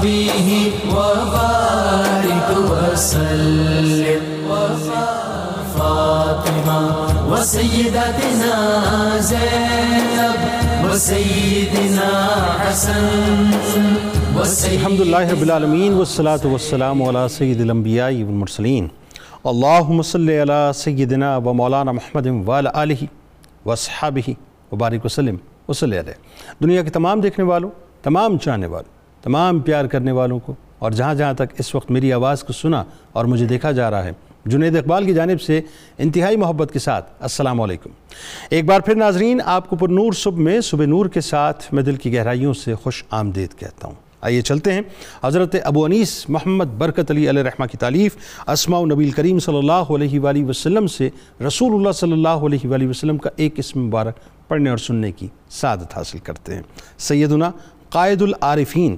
وصحبه وبارك وسلم فاطمة وسيدتنا زينب وسيدنا حسن الحمد للہ رب العالمین والصلاة والسلام علی سید الانبیاء والمرسلین. اللہم صلی علی سیدنا و مولانا محمد وعلی آلہ واصحابہ وبارک وسلم وصلی علیہ. دنیا کے تمام دیکھنے والوں، تمام چاہنے والوں تمام پیار کرنے والوں کو اور جہاں جہاں تک اس وقت میری آواز کو سنا اور مجھے دیکھا جا رہا ہے، جنید اقبال کی جانب سے انتہائی محبت کے ساتھ السلام علیکم۔ ایک بار پھر ناظرین، آپ کو پر نور صبح میں صبح نور کے ساتھ میں دل کی گہرائیوں سے خوش آمدید کہتا ہوں۔ آئیے چلتے ہیں۔ حضرت ابو انیس محمد برکت علی علیہ رحمہ کی تعلیف اسماء نبی کریم صلی اللہ علیہ وآلہ وسلم سے رسول اللہ صلی اللہ علیہ وآلہ وسلم کا ایک اسم مبارک پڑھنے اور سننے کی سعادت حاصل کرتے ہیں۔ سیدنا قائد العارفین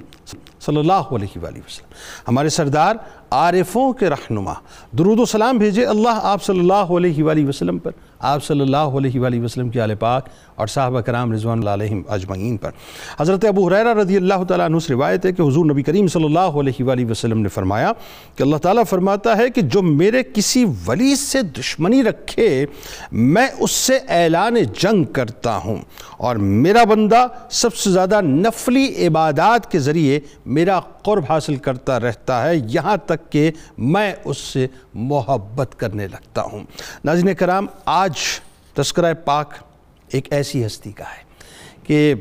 صلی اللہ علیہ وآلہ وسلم۔ ہمارے سردار عارفوں کے رہنما، درود و سلام بھیجے اللہ آپ صلی اللہ علیہ وآلہ وسلم پر، آپ صلی اللہ علیہ وآلہ وسلم کی آل پاک اور صحابہ کرام رضوان اللہ علیہم اجمعین پر۔ حضرت ابو حریرہ رضی اللہ تعالیٰ عنہ سے روایت ہے کہ حضور نبی کریم صلی اللہ علیہ وآلہ وسلم نے فرمایا کہ اللہ تعالیٰ فرماتا ہے کہ جو میرے کسی ولی سے دشمنی رکھے، میں اس سے اعلان جنگ کرتا ہوں اور میرا بندہ سب سے زیادہ نفلی عبادات کے ذریعے میرا قرب حاصل کرتا رہتا ہے، یہاں تک کہ میں اس سے محبت کرنے لگتا ہوں۔ ناظرین کرام، آج تذکرہ پاک ایک ایسی ہستی کا ہے کہ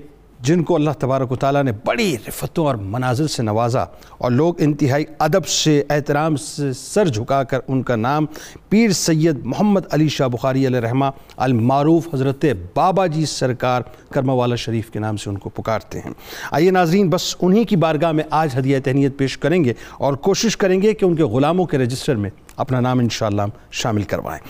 جن کو اللہ تبارک و تعالیٰ نے بڑی رفتوں اور مناظر سے نوازا اور لوگ انتہائی ادب سے، احترام سے سر جھکا کر ان کا نام پیر سید محمد علی شاہ بخاری علیہ رحمہ المعروف حضرت بابا جی سرکار کرمہ والا شریف کے نام سے ان کو پکارتے ہیں۔ آئیے ناظرین، بس انہی کی بارگاہ میں آج ہدیہ تہنیت پیش کریں گے اور کوشش کریں گے کہ ان کے غلاموں کے رجسٹر میں اپنا نام انشاءاللہ شامل کروائیں۔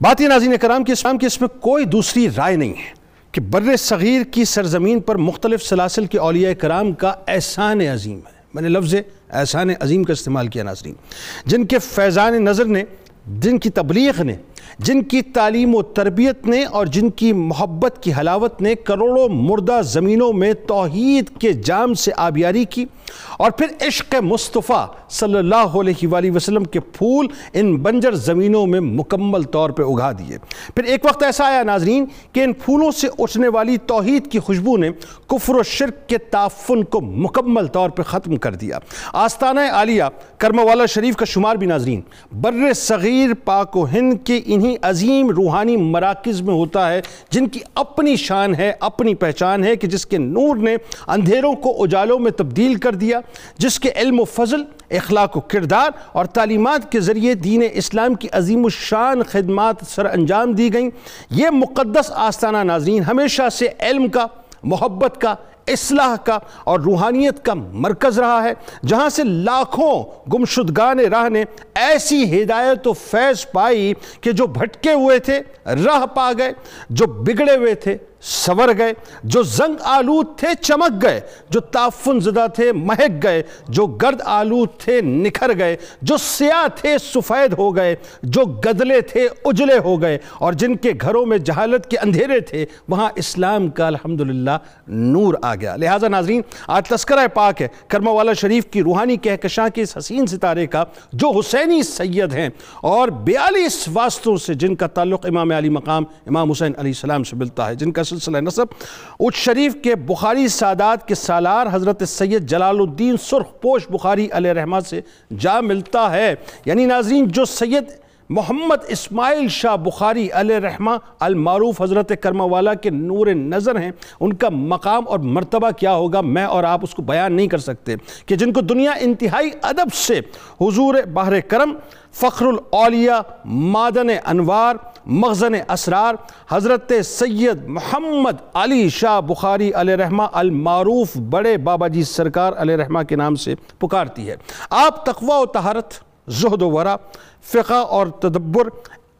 بات یہ ناظرین کرام کہ اسلام کی اس میں کوئی دوسری رائے نہیں ہے۔ کہ بر صغیر کی سرزمین پر مختلف سلاسل کے اولیاء کرام کا احسان عظیم ہے۔ میں نے لفظ احسان عظیم کا استعمال کیا، ناظرین۔ جن کے فیضان نظر نے، جن کی تبلیغ نے جن کی تعلیم و تربیت نے اور جن کی محبت کی حلاوت نے کروڑوں مردہ زمینوں میں توحید کے جام سے آبیاری کی اور پھر عشق مصطفیٰ صلی اللہ علیہ وآلہ وسلم کے پھول ان بنجر زمینوں میں مکمل طور پہ اگا دیے۔ پھر ایک وقت ایسا آیا ناظرین کہ ان پھولوں سے اٹھنے والی توحید کی خوشبو نے کفر و شرک کے تعفن کو مکمل طور پہ ختم کر دیا۔ آستانہ عالیہ کرمہ والا شریف کا شمار بھی ناظرین، بر صغیر پاک و ہند کے انہی عظیم روحانی مراکز میں ہوتا ہے جن کی اپنی شان ہے، اپنی پہچان ہے کہ جس کے نور نے اندھیروں کو اجالوں میں تبدیل کر دیا، جس کے علم و فضل، اخلاق و کردار اور تعلیمات کے ذریعے دین اسلام کی عظیم الشان خدمات سر انجام دی گئیں۔ یہ مقدس آستانہ ناظرین ہمیشہ سے علم کا، محبت کا اصلاح کا اور روحانیت کا مرکز رہا ہے، جہاں سے لاکھوں گمشدگان راہ نے ایسی ہدایت و فیض پائی کہ جو بھٹکے ہوئے تھے، راہ پا گئے، جو بگڑے ہوئے تھے سور گئے، جو زنگ آلود تھے چمک گئے، جو تعفن زدہ تھے مہک گئے، جو گرد آلود تھے نکھر گئے، جو سیاہ تھے سفید ہو گئے، جو گدلے تھے اجلے ہو گئے، اور جن کے گھروں میں جہالت کے اندھیرے تھے، وہاں اسلام کا الحمدللہ نور آ گیا۔ لہٰذا ناظرین، آج تذکرہ پاک ہے، کرمہ والا شریف کی روحانی کہکشاں کے اس حسین ستارے کا، جو حسینی سید ہیں، اور بیالیس واسطوں سے جن کا تعلق امام علی مقام، امام حسین علیہ السلام سے ملتا ہے، جن کا سلسلہ نصب اچ شریف کے بخاری سادات کے سالار حضرت سید جلال الدین سرخ پوش بخاری علیہ رحمہ سے جا ملتا ہے۔ یعنی ناظرین، جو سید محمد اسماعیل شاہ بخاری علیہ رحمہ المعروف حضرت کرمہ والا کے نور نظر ہیں۔ ان کا مقام اور مرتبہ کیا ہوگا میں اور آپ اس کو بیان نہیں کر سکتے کہ جن کو دنیا انتہائی ادب سے حضور بحر کرم، فخر الاولیاء مادن انوار مغزن اسرار، حضرت سید محمد علی شاہ بخاری علیہ رحمہ المعروف بڑے بابا جی سرکار علیہ رحمہ کے نام سے پکارتی ہے۔ آپ تقوی و طہارت زہد و ورا فقہ اور تدبر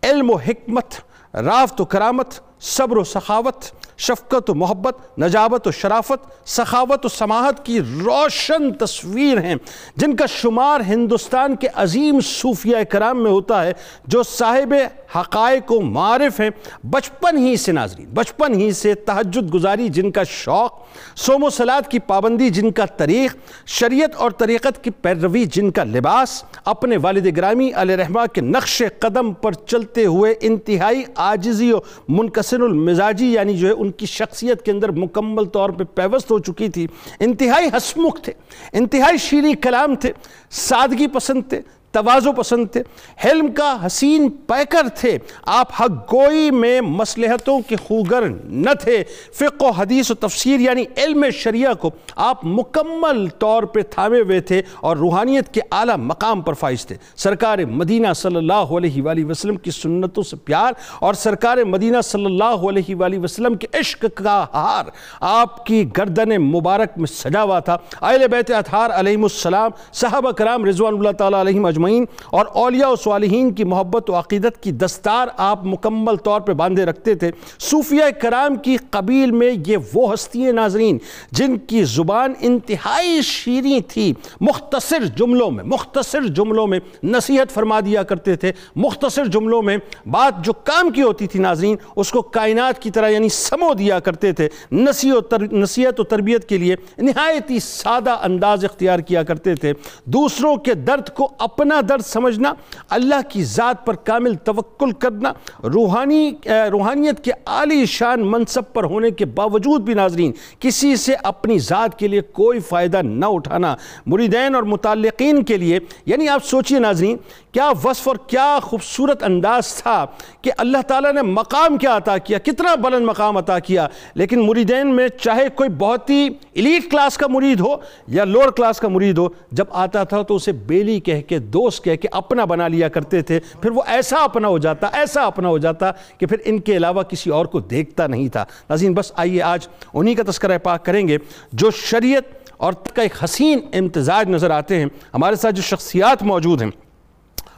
علم و حکمت رافت و کرامت صبر و سخاوت، شفقت و محبت، نجابت و شرافت، سخاوت و سماحت کی روشن تصویر ہیں۔ جن کا شمار ہندوستان کے عظیم صوفیہ کرام میں ہوتا ہے، جو صاحب حقائق و معارف ہیں۔ بچپن ہی سے ناظرین، بچپن ہی سے تہجد گزاری جن کا شوق سوم و سلاد کی پابندی جن کا طریق، شریعت اور طریقت کی پیروی جن کا لباس، اپنے والد گرامی علیہ رحمہ کے نقش قدم پر چلتے ہوئے انتہائی عاجزی و منکسر المزاجی یعنی جو ہے ان کی شخصیت کے اندر مکمل طور پہ پیوست ہو چکی تھی۔ انتہائی ہسمکھ تھے، انتہائی شیریں کلام تھے، سادگی پسند تھے توازو پسند تھے۔ حلم کا حسین پیکر تھے۔ آپ حق گوئی میں مسلحتوں کے خوگر نہ تھے۔ فقہ و حدیث و تفسیر یعنی علم شریعہ کو آپ مکمل طور پہ تھامے ہوئے تھے اور روحانیت کے اعلیٰ مقام پر فائز تھے۔ سرکار مدینہ صلی اللہ علیہ وآلہ وسلم کی سنتوں سے پیار اور سرکار مدینہ صلی اللہ علیہ وآلہ وسلم کے عشق کا ہار۔ آپ کی گردن مبارک میں سجا ہوا تھا۔ اہل بیت اطہار علیہ السلام، صحابہ کرام رضوان اللہ تعالیٰ علیہ مجمعین اور اولیاء و صالحین کی محبت و عقیدت کی دستار آپ مکمل طور پہ باندھے رکھتے تھے۔ صوفیہ کرام کی قبیل میں یہ وہ ہستیاں ناظرین جن کی زبان انتہائی شیریں تھی۔ مختصر جملوں میں، مختصر جملوں میں نصیحت فرما دیا کرتے تھے۔ مختصر جملوں میں بات جو کام کی ہوتی تھی ناظرین، اس کو کائنات کی طرح یعنی سمو دیا کرتے تھے۔ نصیحت و تربیت کے لیے نہایت ہی سادہ انداز اختیار کیا کرتے تھے۔ دوسروں کے درد کو اپنا درد سمجھنا، اللہ کی ذات پر کامل توکل کرنا، روحانی روحانیت کے عالی شان منصب پر ہونے کے باوجود بھی ناظرین، کسی سے اپنی ذات کے لیے کوئی فائدہ نہ اٹھانا۔ مریدین اور متعلقین کے لیے یعنی آپ سوچئے ناظرین، کیا وصف اور کیا خوبصورت انداز تھا کہ اللہ تعالیٰ نے مقام کیا عطا کیا، کتنا بلند مقام عطا کیا۔ لیکن مریدین میں چاہے کوئی بہت ہی ایلیٹ کلاس کا مرید ہو یا لوور کلاس کا مرید ہو، جب آتا تھا تو اسے بیلی کہہ کے دو دوست کہہ کے اپنا بنا لیا کرتے تھے، پھر وہ ایسا اپنا ہو جاتا، ایسا اپنا ہو جاتا کہ پھر ان کے علاوہ کسی اور کو دیکھتا نہیں تھا۔ ناظرین، بس آئیے آج انہی کا تذکرہ پاک کریں گے جو شریعت اور کا ایک حسین امتزاج نظر آتے ہیں۔ ہمارے ساتھ جو شخصیات موجود ہیں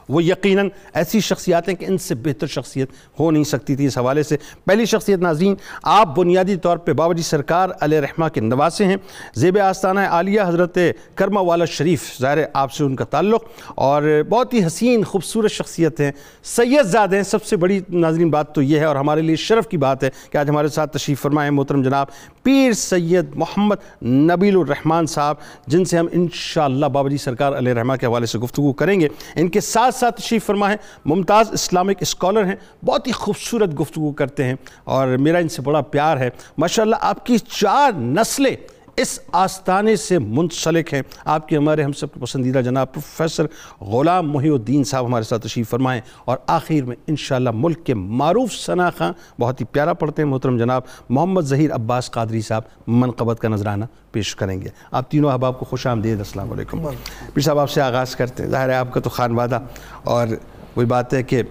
وہ یقیناً ایسی شخصیات ہیں کہ ان سے بہتر شخصیت ہو نہیں سکتی تھی اس حوالے سے۔ پہلی شخصیت ناظرین، آپ بنیادی طور پہ بابا جی سرکار علیہ رحمہ کے نواسے ہیں۔ زیب آستانہ عالیہ حضرت کرمہ والا شریف، ظاہر آپ سے ان کا تعلق۔ اور بہت ہی حسین، خوبصورت شخصیت ہیں۔ سید زادہ ہیں۔ سب سے بڑی ناظرین بات تو یہ ہے اور ہمارے لیے شرف کی بات ہے کہ آج ہمارے ساتھ تشریف فرمائے محترم جناب پیر سید محمد نبیل الرحمن صاحب، جن سے ہم انشاءاللہ بابا جی سرکار علیہ رحمہ کے حوالے سے گفتگو کریں گے۔ ان کے ساتھ ساتھ تشریف فرما ہے۔ ممتاز اسلامک اسکالر ہیں، بہت ہی خوبصورت گفتگو کرتے ہیں اور میرا ان سے بڑا پیار ہے۔ ماشاءاللہ آپ کی چار نسلیں اس آستانے سے منسلک ہیں۔ آپ کے ہمارے ہم سب کے پسندیدہ جناب پروفیسر غلام محی الدین صاحب ہمارے ساتھ تشریف فرمائیں اور آخر میں انشاءاللہ ملک کے معروف ثنا خاں بہت ہی پیارا پڑھتے ہیں محترم جناب محمد ظہیر عباس قادری صاحب منقبت کا نظرانہ پیش کریں گے۔ آپ تینوں احباب کو خوش آمدید۔ السلام علیکم۔ پیر صاحب آپ سے آغاز کرتے ہیں۔ ظاہر ہے آپ کا تو خانوادہ اور وہی بات ہے کہ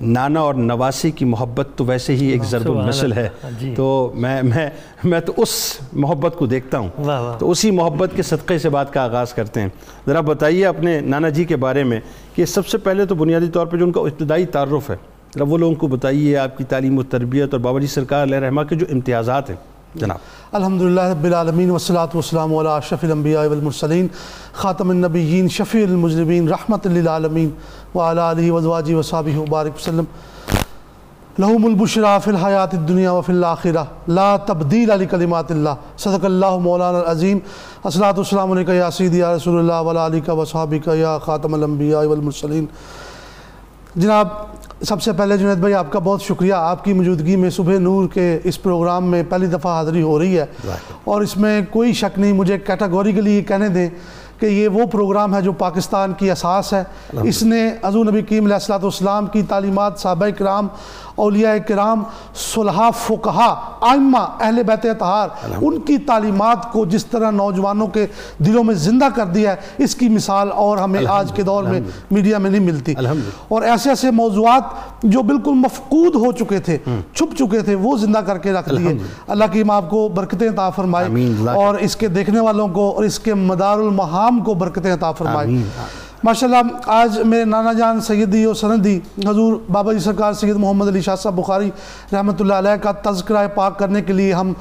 نانا اور نواسی کی محبت تو ویسے ہی ایک ضرب النسل ہے۔ جی۔ تو میں میں میں تو اس محبت کو دیکھتا ہوں۔ واہ واہ۔ تو اسی محبت کے صدقے سے بات کا آغاز کرتے ہیں۔ ذرا بتائیے اپنے نانا جی کے بارے میں کہ سب سے پہلے تو بنیادی طور پہ جو ان کا ابتدائی تعارف ہے ذرا وہ لوگوں کو بتائیے آپ کی تعلیم و تربیت اور بابا جی سرکار علیہ رحمہ کے جو امتیازات ہیں۔ جناب۔ الحمدللہ رب العالمین والصلاة والسلام علی اشرف الانبیاء والمرسلین، خاتم النبیین، شفیع المجرمین، رحمت للعالمین، وعلی آلہ وزواجی وصحبہ وبارک وسلم۔ لہم البشرا فی الحیات الدنیا وفی الاخرہ، لا تبدیل لکلمات اللہ۔ صدق اللہ مولانا العظیم۔ الصلاة والسلام علیکہ یا سیدی یا رسول اللہ، وعلی آلہ وصحبہ یا خاتم الانبیاء والمرسلین۔ جناب سب سے پہلے جنید بھائی آپ کا بہت شکریہ۔ آپ کی موجودگی میں صبح نور کے اس پروگرام میں پہلی دفعہ حاضری ہو رہی ہے اور اس میں کوئی شک نہیں مجھے کیٹاگوریکلی یہ کہنے دیں کہ یہ وہ پروگرام ہے جو پاکستان کی اساس ہے۔ اس نے حضور نبی کریم علیہ والسلام کی تعلیمات صحابہ کرام اولیاء کرام صلحہ فقہا آئمہ اہل بیت اطہار ان کی تعلیمات کو جس طرح نوجوانوں کے دلوں میں زندہ کر دیا ہے اس کی مثال اور ہمیں آج کے دور میں میڈیا میں نہیں ملتی۔ اور ایسے ایسے موضوعات جو بالکل مفقود ہو چکے تھے چھپ چکے تھے وہ زندہ کر کے رکھ دیے۔ اللہ کی آپ کو برکتیں عطا فرمائے۔ اور اس کے دیکھنے والوں کو اور اس کے مدار المحام کو برکتیں عطا فرمائے۔ ماشاءاللہ آج میرے نانا جان سیدی و سندی حضور بابا جی سرکار سید محمد علی شاہ صاحب بخاری رحمۃ اللہ علیہ کا تذکرہ پاک کرنے کے لیے ہم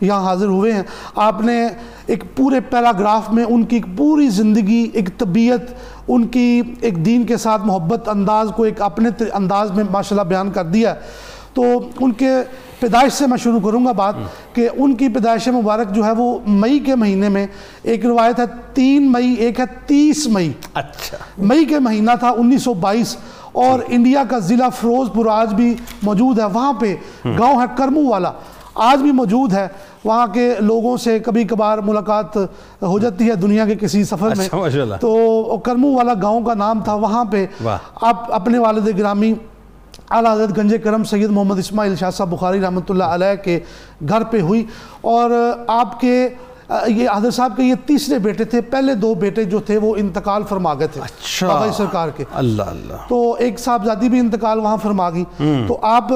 یہاں حاضر ہوئے ہیں۔ آپ نے ایک پورے پیراگراف میں ان کی ایک پوری زندگی ایک طبیعت ان کی ایک دین کے ساتھ محبت انداز کو ایک اپنے انداز میں ماشاءاللہ بیان کر دیا۔ ہے تو ان کے پیدائش سے میں شروع کروں گا بات کہ ان کی پیدائش مبارک جو ہے وہ مئی کے مہینے میں ایک روایت ہے تین مئی ایک ہے تیس مئی۔ اچھا۔ مئی کے مہینہ تھا انیس سو بائیس اور انڈیا کا ضلع فیروز پور آج بھی موجود ہے۔ وہاں پہ گاؤں ہے کرمو والا آج بھی موجود ہے۔ وہاں کے لوگوں سے کبھی کبھار ملاقات ہو جاتی ہے دنیا کے کسی سفر میں۔ اچھا،۔ تو کرمو والا گاؤں کا نام تھا وہاں پہ۔ آپ اپنے والد گرامی اعلیٰ حضرت گنج کرم سید محمد اسماعیل شاہ صاحب بخاری رحمۃ اللہ علیہ کے گھر پہ ہوئی اور آپ کے یہ حضرت صاحب کے یہ تیسرے بیٹے تھے پہلے دو بیٹے جو تھے وہ انتقال فرما گئے تھے اچھا۔ جی سرکار کے۔ اللہ اللہ۔ تو ایک صاحبزادی بھی انتقال وہاں فرما گئی۔ تو آپ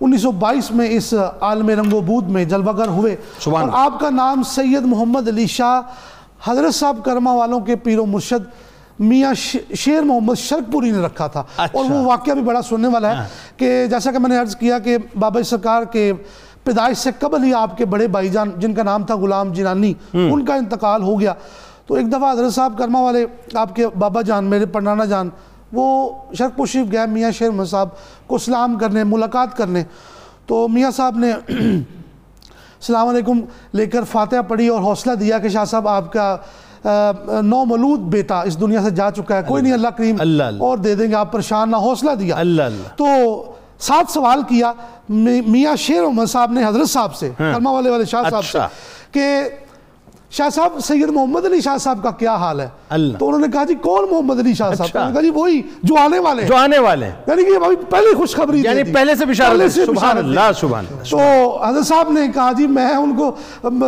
انیس سو بائیس میں اس عالم رنگ و بود میں جلوہ گر ہوئے۔ اور آپ کا نام سید محمد علی شاہ حضرت صاحب کرما والوں کے پیر و مرشد میاں شیر محمد شرک پوری نے رکھا تھا۔ اچھا۔ اور وہ واقعہ بھی بڑا سننے والا ہے کہ جیسا کہ میں نے عرض کیا کہ بابا جی سرکار کے پیدائش سے قبل ہی آپ کے بڑے بھائی جان جن کا نام تھا غلام جنانی ان کا انتقال ہو گیا۔ تو ایک دفعہ حضرت صاحب کرما والے آپ کے بابا جان میرے پڑنانا جان وہ شرک پور شریف گئے میاں شیر محمد صاحب کو سلام کرنے ملاقات کرنے۔ تو میاں صاحب نے السلام علیکم لے کر فاتحہ پڑھی اور حوصلہ دیا کہ شاہ صاحب آپ کا نو مولود بیٹا اس دنیا سے جا چکا ہے کوئی نہیں اللہ کریم۔ اور دے دیں گے آپ پریشان نہ حوصلہ دیا تو ساتھ سوال کیا می- میاں شیر محمد صاحب نے حضرت صاحب سے کلمہ والے والے شاہ صاحب سے اچھا۔ کہ شاہ صاحب سید محمد علی شاہ صاحب کا کیا حال ہے اللہ۔ تو انہوں نے کہا جی کون محمد علی شاہ صاحب اچھا۔ انہوں نے کہا جی وہی جو آنے والے ہیں جو آنے والے ہیں یعنی کہ ابھی پہلے خوشخبری یعنی۔ پہلے سے بشارت پہلے سے سبحان اللہ۔ سبحان اللہ تو حضرت صاحب نے کہا جی میں ان کو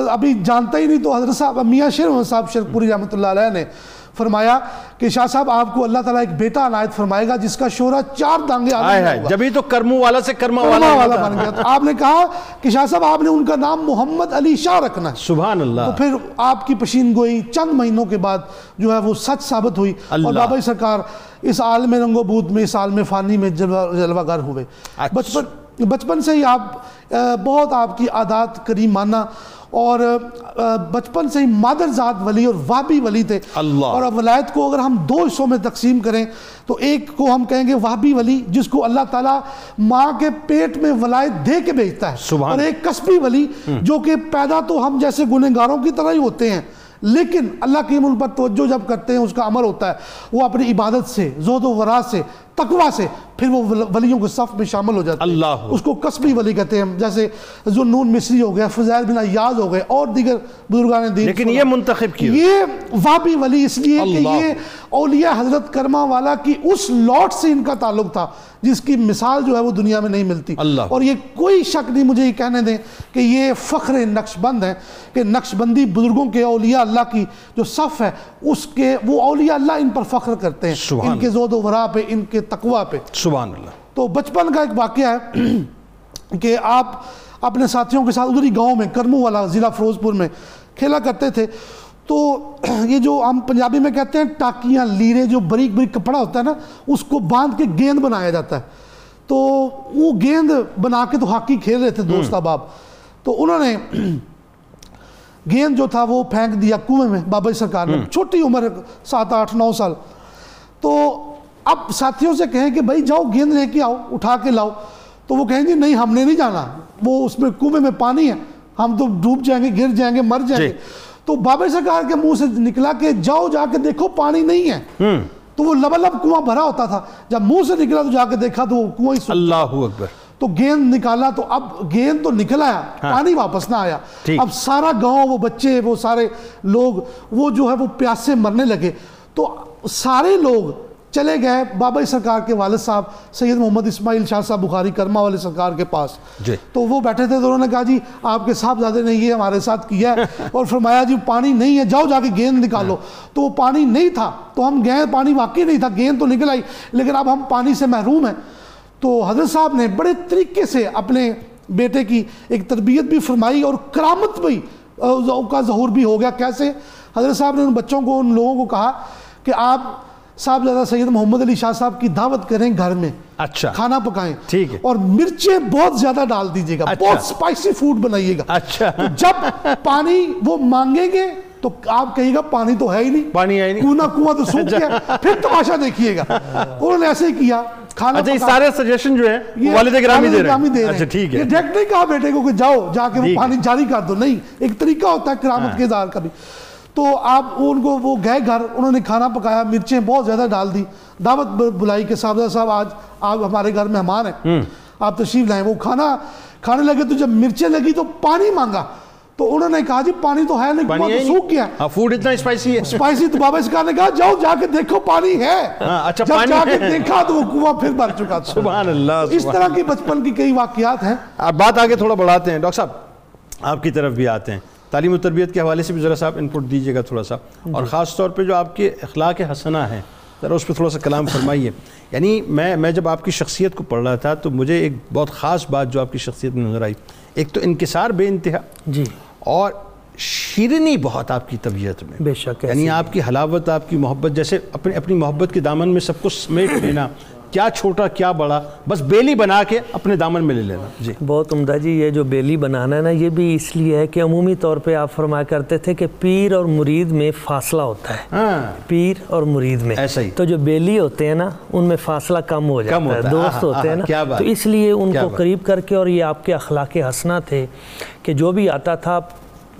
ابھی جانتا ہی نہیں تو حضرت صاحب میاں شیر محمد صاحب شرک پوری رحمۃ اللہ علیہ نے فرمایا کہ شاہ صاحب آپ کو اللہ تعالیٰ ایک بیٹا عنایت فرمائے گا جس کا شہرہ چار دانگے ہے ہوگا جبھی تو کرمو والا سے کرما کرما والا والا بن۔ گیا تو آپ نے کہا کہ شاہ صاحب آپ نے ان کا نام محمد علی شاہ رکھنا ہے سبحان تو اللہ پھر آپ کی پشین گوئی چند مہینوں کے بعد جو ہے وہ سچ ثابت ہوئی اور۔ بابا سرکار اس عالم رنگ و بود میں اس عالم فانی میں جلوہ گر ہوئے اچھا۔ بچپن بچپن سے ہی آپ بہت آپ کی عادات کریمانہ اور بچپن سے ہی مادر ذات ولی اور وابی ولی تھے۔ اللہ۔ اور ولایت کو اگر ہم دو حصوں میں تقسیم کریں تو ایک کو ہم کہیں گے وابی ولی جس کو اللہ تعالیٰ ماں کے پیٹ میں ولایت دے کے بھیجتا ہے۔ سبحان اور ایک کسبی ولی جو کہ پیدا تو ہم جیسے گنہگاروں کی طرح ہی ہوتے ہیں لیکن اللہ کی ان پر توجہ جب کرتے ہیں اس کا عمل ہوتا ہے۔ وہ اپنی عبادت سے زہد و ورا سے تقوی سے پھر وہ ول- ولیوں کے صف میں شامل ہو جاتے ہیں اس کو کسبی ولی کہتے ہیں جیسے ذنون مصری ہو گیا فضائل بن ایاز ہو گئے اور دیگر بزرگان دین لیکن یہ منتخب کی ہوئی۔ یہ وابی ولی اس لیے کہ۔ یہ اولیاء حضرت کرما والا کی اس لوٹ سے ان کا تعلق تھا جس کی مثال جو ہے وہ دنیا میں نہیں ملتی اللہ۔ اور یہ کوئی شک نہیں مجھے یہ کہنے دیں کہ یہ فخر نقش بند ہے کہ نقش بندی بزرگوں کے اولیاء اللہ کی جو صف ہے اس کے وہ اولیاء اللہ ان پر فخر کرتے ہیں ان کے زود و ورا پہ ان کے تقوی پہ۔ سبحان اللہ۔ تو بچپن کا ایک واقعہ ہے کہ آپ اپنے ساتھیوں کے ساتھ ادھر ہی گاؤں میں کرمو والا ضلع فیروز پور میں کھیلا کرتے تھے۔ تو یہ جو ہم پنجابی میں کہتے ہیں ٹاکیاں لیرے جو بریک بریک کپڑا ہوتا ہے نا اس کو باندھ کے گیند بنایا جاتا ہے۔ تو وہ گیند بنا کے تو ہاکی کھیل رہے تھے دوست احباب۔ تو انہوں نے گیند جو تھا وہ پھینک دیا کنویں میں بابا جی سرکار نے۔ چھوٹی عمر سات آٹھ نو سال۔ تو اب ساتھیوں سے کہیں کہ بھائی جاؤ گیند لے کے آؤ اٹھا کے لاؤ۔ تو وہ کہیں گے نہیں ہم نے نہیں جانا۔ وہ اس میں کنویں میں پانی ہے۔ ہم تو ڈوب جائیں گے گر جائیں گے مر جائیں جی۔ گے تو بابا جی سرکار کے منہ سے نکلا کہ جاؤ جا کے دیکھو پانی نہیں ہے۔ تو وہ لبا لب کنواں بھرا ہوتا تھا۔ جب منہ سے نکلا تو جا کے دیکھا تو وہ کنواں ہی اللہ اکبر۔ تو گیند نکالا تو اب گیند تو نکل آیا۔ پانی واپس نہ آیا۔ اب سارا گاؤں وہ بچے وہ سارے لوگ وہ جو ہے وہ پیاس سے مرنے لگے۔ تو سارے لوگ چلے گئے بابا سرکار کے والد صاحب سید محمد اسماعیل شاہ صاحب بخاری کرما والے سرکار کے پاس۔ جی۔ تو وہ بیٹھے تھے تو انہوں نے کہا جی آپ کے صاحبزادے نے یہ ہمارے ساتھ کیا ہے۔ اور فرمایا جی پانی نہیں ہے جاؤ جا کے گیند نکالو۔ تو وہ پانی نہیں تھا۔ تو ہم گئے پانی واقعی نہیں تھا گیند تو نکل آئی۔ لیکن اب ہم پانی سے محروم ہیں۔ تو حضرت صاحب نے بڑے طریقے سے اپنے بیٹے کی ایک تربیت بھی فرمائی اور کرامت بھی کا ظہور بھی ہو گیا۔ کیسے؟ حضرت صاحب نے ان بچوں کو ان لوگوں کو کہا کہ آپ صاحبزادہ سید محمد علی شاہ صاحب کی دعوت کریں گھر میں۔ اچھا۔ کھانا پکائیں۔ ٹھیک ہے۔ اور مرچیں بہت زیادہ ڈال دیجیے گا۔ اچھا۔ بہت سپائسی فوڈ بنائیے گا۔ اچھا۔ جب پانی وہ مانگیں گے تو آپ کہیے گا پانی تو ہے ہی نہیں۔ پانی ہے ہی نہیں۔ کونا کنواں تو سوکھ گیا۔ پھر تماشا دیکھیے گا۔ انہوں نے ایسے ہی کیا۔ کھانا اچھا یہ سارے سجیشن جو ہیں یہ والد گرامی دے رہے ہیں۔ اچھا ٹھیک ہے۔ یہ ڈائریکٹ نہیں کہا بیٹے کو کہ جاؤ جا کے وہ ہے۔ پانی جاری کر دو۔ نہیں ایک طریقہ ہوتا ہے کرامت کے اظہار کا بھی۔ تو آپ ان کو وہ گئے گھر انہوں نے کھانا پکایا مرچیں بہت زیادہ ڈال دی۔ دعوت بلائی کہ صاحب صاحب آج آپ ہمارے گھر مہمان ہیں۔ آپ تشریف لائیں۔ وہ کھانا کھانے لگے تو جب مرچیں لگی تو پانی مانگا۔ تو انہوں نے کہا جی پانی تو ہے نہیں پانی ہے سوکھ گیا۔ ہاں فوڈ اتنا اسپائسی ہے۔ اسپائسی تو بابا سکار نے کہا جاؤ جا کے دیکھو پانی ہے۔ ہاں، اچھا، جب جا کے ہے۔ دیکھا تو وہ کنواں پھر بھر چکا تھا۔ سبحان اللہ اس طرح کی بچپن کی کئی واقعات ہیں۔ آپ بات آگے تھوڑا بڑھاتے ہیں ڈاکٹر صاحب آپ کی طرف بھی آتے ہیں۔ تعلیم و تربیت کے حوالے سے بھی ذرا صاحب انپٹ دیجیے گا تھوڑا سا۔ اور خاص طور پہ جو آپ کے اخلاق حسنہ ہیں ذرا اس پہ تھوڑا سا کلام فرمائیے۔ یعنی میں میں جب آپ کی شخصیت کو پڑھ رہا تھا تو مجھے ایک بہت خاص بات جو آپ کی شخصیت میں نظر آئی۔ ایک تو انکسار بے انتہا۔ جی۔ اور شیرنی بہت آپ کی طبیعت میں۔ بے شک یعنی آپ کی حلاوت آپ کی محبت جیسے اپنی اپنی محبت کے دامن میں سب کو سمیٹ لینا۔ کیا چھوٹا کیا بڑا بس بیلی بنا کے اپنے دامن میں لے لینا۔ جی۔ بہت عمدہ جی یہ جو بیلی بنانا ہے نا یہ بھی اس لیے ہے کہ عمومی طور پہ آپ فرمایا کرتے تھے کہ پیر اور مرید میں فاصلہ ہوتا ہے۔ ہاں۔ پیر اور مرید میں۔ ایسا ہی۔ تو جو بیلی ہوتے ہیں نا ان میں فاصلہ کم ہو جاتا ہے۔ دوست ہوتے ہیں نا۔ تو اس لیے ان کو۔ قریب کر کے اور یہ آپ کے اخلاق حسنہ تھے کہ جو بھی آتا تھا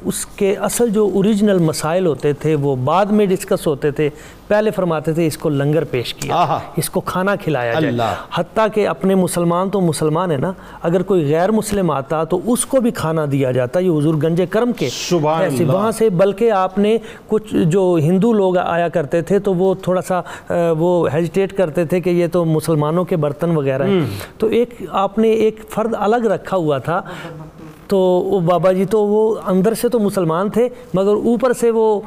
اس کے اصل جو اوریجنل مسائل ہوتے تھے وہ بعد میں ڈسکس ہوتے تھے۔ پہلے فرماتے تھے اس کو لنگر پیش کیا۔ اس کو کھانا کھلایا جائے۔ حتیٰ کہ اپنے مسلمان تو مسلمان ہے نا۔ اگر کوئی غیر مسلم آتا تو اس کو بھی کھانا دیا جاتا۔ یہ حضور گنج کرم کے۔ ایسے۔ وہاں سے بلکہ آپ نے کچھ جو ہندو لوگ آیا کرتے تھے تو وہ تھوڑا سا وہ ہیجیٹیٹ کرتے تھے کہ یہ تو مسلمانوں کے برتن وغیرہ ہیں۔ تو ایک آپ نے ایک فرد الگ رکھا ہوا تھا۔ تو وہ بابا جی تو وہ اندر سے تو مسلمان تھے مگر اوپر سے وہ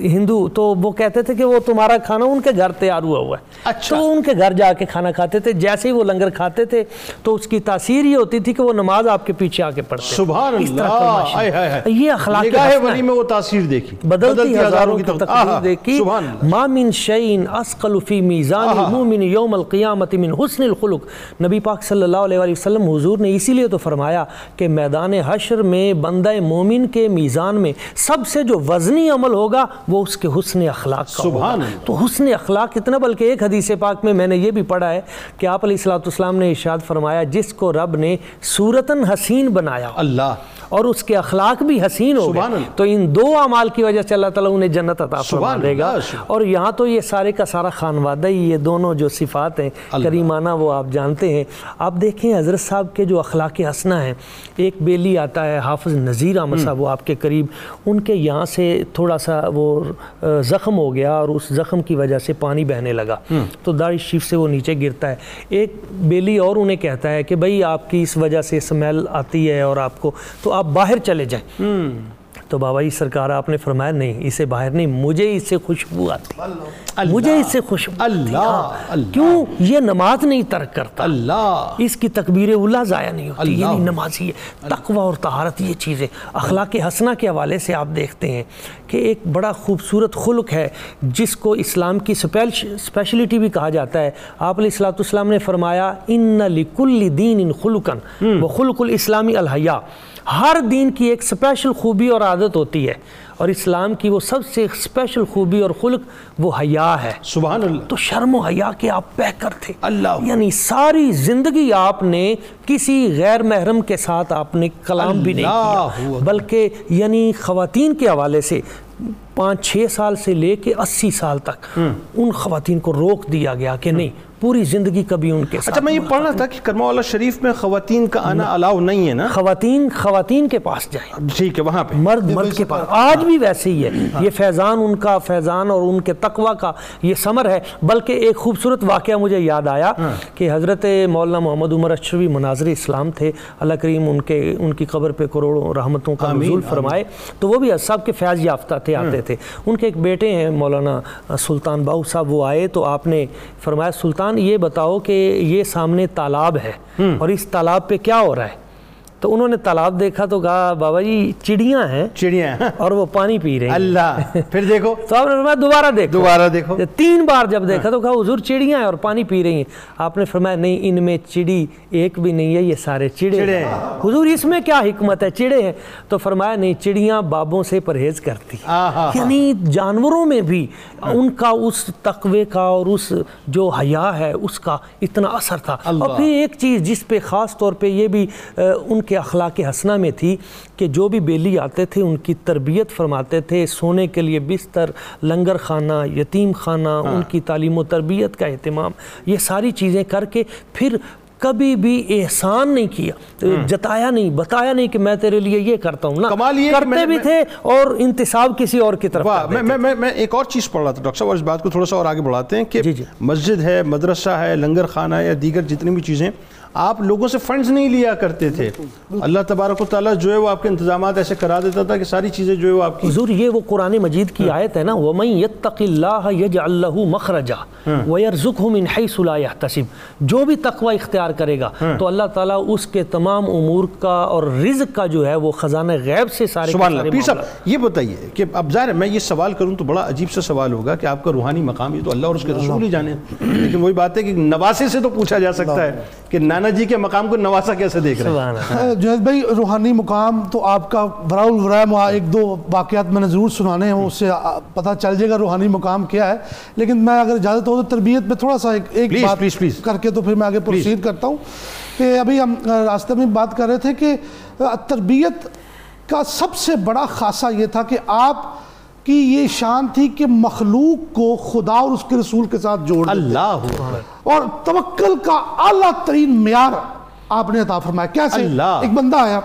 ہندو تو وہ کہتے تھے کہ وہ تمہارا کھانا ان کے گھر تیار ہوا ہوا ہے۔ اچھا۔ تو ان کے گھر جا کے کھانا کھاتے تھے جیسے ہی وہ لنگر کھاتے تھے تو اس کی تاثیر یہ ہوتی تھی کہ وہ نماز آپ کے پیچھے آ کے پڑھتے سبحان اللہ۔ یہ اخلاق ولی۔ میں وہ تاثیر دیکھی۔ بدلتی ہزاروں کی تقدیر۔ دیکھی۔ ما من شعین اسقل فی میزان آہا۔ المومن یوم القیامت من حسن الخلق۔ نبی پاک صلی اللہ علیہ وسلم حضور نے اسی لیے تو فرمایا کہ میدان حشر میں بندہ مومن کے میزان میں سب سے جو وزنی عمل ہوگا وہ اس کے حسن اخلاق کا ہوگا سبحان اللہ۔ تو حسن اخلاق اتنا بلکہ ایک حدیث پاک میں میں نے یہ بھی پڑھا ہے کہ آپ علیہ والسلام نے ارشاد فرمایا جس کو رب نے صورتاً حسین بنایا اللہ اور اس کے اخلاق بھی حسین ہو گئے۔ تو ان دو اعمال کی وجہ سے اللہ تعالیٰ انہیں جنت عطا فرما دے گا اور یہاں تو یہ سارے کا سارا خانوادہ ہی یہ دونوں جو صفات ہیں۔ کریمانہ وہ آپ جانتے ہیں آپ دیکھیں حضرت صاحب کے جو اخلاق حسنہ ہیں ایک بیلی آتا ہے حافظ نذیر احمد صاحب وہ آپ کے قریب ان کے یہاں سے تھوڑا سا وہ زخم ہو گیا اور اس زخم کی وجہ سے پانی بہنے لگا۔ تو داڑھی شیف سے وہ نیچے گرتا ہے۔ ایک بیلی اور انہیں کہتا ہے کہ بھائی آپ کی اس وجہ سے سمیل آتی ہے اور آپ کو تو آپ باہر چلے جائیں۔ تو بابا جی سرکار آپ نے فرمایا نہیں اسے باہر نہیں مجھے اس سے خوشبو آتی۔ اللہ، مجھے اس سے خوشبو اللہ، ہاں۔ اللہ۔ کیوں؟ یہ نماز نہیں ترک کرتا۔ اللہ۔ اس کی تکبیر اولا ضائع نہیں ہوتی یہ اللہ۔ نہیں نمازی ہے تقوی اور طہارت یہ چیزیں۔ اخلاق حسنہ کے حوالے سے آپ دیکھتے ہیں کہ ایک بڑا خوبصورت خلق ہے جس کو اسلام کی اسپیشلٹی بھی کہا جاتا ہے۔ آپ علیہ الصلوۃ والسلام نے فرمایا ان لکل دین ان خلقن وہ خلق الاسلامی الحیا ہر دین کی ایک اسپیشل خوبی اور عادت ہوتی ہے اور اسلام کی وہ سب سے اسپیشل خوبی اور خلق وہ حیا ہے۔ سبحان اللہ۔ تو شرم و حیا کے آپ پیکر تھے۔ اللہ۔ یعنی ساری زندگی آپ نے کسی غیر محرم کے ساتھ آپ نے کلام بھی نہیں کیا۔ بلکہ یعنی خواتین کے حوالے سے پانچ چھ سال سے لے کے اسی سال تک ان خواتین کو روک دیا گیا کہ نہیں پوری زندگی کبھی ان کے اچھا ساتھ میں یہ پڑھ رہا تھا کہ کرما والا شریف میں خواتین کا آنا الاؤ نہیں ہے نا؟ خواتین خواتین کے پاس جائیں۔ ٹھیک ہے وہاں پہ۔ مرد مرد کے پاس۔ آج بھی ویسے ہی ہے۔ یہ فیضان ان کا فیضان اور ان کے تقوی کا یہ سمر ہے۔ بلکہ ایک خوبصورت واقعہ مجھے یاد آیا کہ حضرت مولانا محمد عمر اشروی مناظر اسلام تھے۔ اللہ کریم ان کے ان کی قبر پہ کروڑوں رحمتوں کا نزول فرمائے۔ تو وہ بھی صاحب کے فیض یافتہ تھے آتے تھے۔ ان کے ایک بیٹے ہیں مولانا سلطان باؤ صاحب وہ آئے تو آپ نے فرمایا سلطان یہ بتاؤ کہ یہ سامنے تالاب ہے اور اس تالاب پہ کیا ہو رہا ہے؟ تو انہوں نے تالاب دیکھا تو کہا بابا جی چڑیاں ہیں چڑیاں اور وہ پانی پی رہے ہیں. اللہ پھر دیکھو۔ تو آپ نے فرمایا دوبارہ دیکھو۔ دوبارہ دیکھو۔ تین بار جب دیکھا تو کہا حضور چڑیاں ہیں اور پانی پی رہی ہیں۔ آپ نے فرمایا نہیں ان میں چڑی ایک بھی نہیں ہے یہ سارے چڑے ہیں۔ حضور اس میں کیا حکمت ہے؟ چڑے ہیں۔ تو فرمایا نہیں چڑیاں بابوں سے پرہیز کرتی۔ یعنی جانوروں میں بھی ان کا اس تقوی کا اور اس جو حیا ہے اس کا اتنا اثر تھا۔ اور پھر ایک چیز جس پہ خاص طور پہ یہ بھی ان کے اخلاق حسنہ میں تھی کہ جو بھی بیلی آتے تھے ان کی تربیت فرماتے تھے سونے کے لیے بستر لنگر خانہ یتیم خانہ ان کی تعلیم و تربیت کا اہتمام یہ ساری چیزیں کر کے پھر کبھی بھی احسان نہیں کیا جتایا نہیں بتایا نہیں کہ میں تیرے لیے یہ کرتا ہوں۔ نا کمال یہ کرتے بھی تھے اور انتصاب کسی اور کی طرف میں میں ایک اور چیز پڑھ رہا تھا ڈاکٹر صاحب اور اس بات کو تھوڑا سا اور آگے بڑھاتے ہیں کہ جی، جی۔ مسجد ہے مدرسہ ہے لنگر خانہ ہے یا دیگر جتنی بھی چیزیں آپ لوگوں سے فنڈز نہیں لیا کرتے تھے۔ اللہ تبارک و تعالیٰ جو ہے وہ آپ کے انتظامات ایسے کرا دیتا تھا کہ ساری چیزیں جو ہے وہ آپ کی حضور یہ وہ قرآن مجید کی آیت ہے نا وَمَن يَتَّقِ اللَّهَ يَجْعَلْ لَهُ مَخْرَجًا وَيَرْزُقْهُ مِنْ حَيْثُ لَا يَحْتَسِبْ۔ جو بھی تقوی اختیار کرے گا تو اللہ تعالیٰ اس کے تمام امور کا اور رزق کا جو ہے وہ خزانہ غیب سے سارے سبحان اللہ۔ پیر صاحب یہ بتائیے کہ اب ظاہر ہے میں یہ سوال کروں تو بڑا عجیب سا سوال ہوگا کہ آپ کا روحانی مقام یہ تو اللہ اور اس کے رسول ہی جانے۔ لیکن وہی بات ہے کہ نواسے سے تو پوچھا جا سکتا ہے کہ نانا جی کے مقام کو نواسا کیسے دیکھ رہے ہیں؟ سبحان اللہ۔ جنید بھائی روحانی مقام تو آپ کا براء الغرائم ایک دو واقعات میں نے ضرور سنانے ہیں اس سے پتہ چل جائے گا روحانی مقام کیا ہے۔ لیکن میں اگر اجازت ہو تو تربیت پہ تھوڑا سا ایک بات. کر کے تو پھر میں آگے پروسیڈ کرتا ہوں۔ کہ ابھی ہم راستے میں بات کر رہے تھے کہ تربیت کا سب سے بڑا خاصہ یہ تھا کہ آپ کی یہ شان تھی کہ مخلوق کو خدا اور اس کے رسول کے ساتھ جوڑ اللہ اور توکل کا اعلیٰ ترین معیار آپ نے عطا فرمایا۔ کیسے اللہ۔ ایک بندہ آیا۔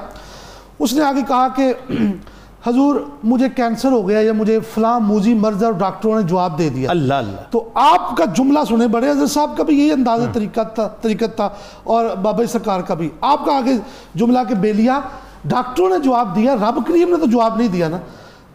اس نے آگے کہا کہ حضور مجھے کینسر ہو گیا یا مجھے فلاں موزی مرض اور ڈاکٹروں نے جواب دے دیا۔ اللہ اللہ۔ تو آپ کا جملہ سنے بڑے۔ حضرت صاحب کا بھی یہی انداز طریقہ تھا طریقت تھا۔ اور بابا سرکار کا بھی۔ آپ کا آگے جملہ کہ بیلیا ڈاکٹروں نے جواب دیا رب کریم نے تو جواب نہیں دیا نا۔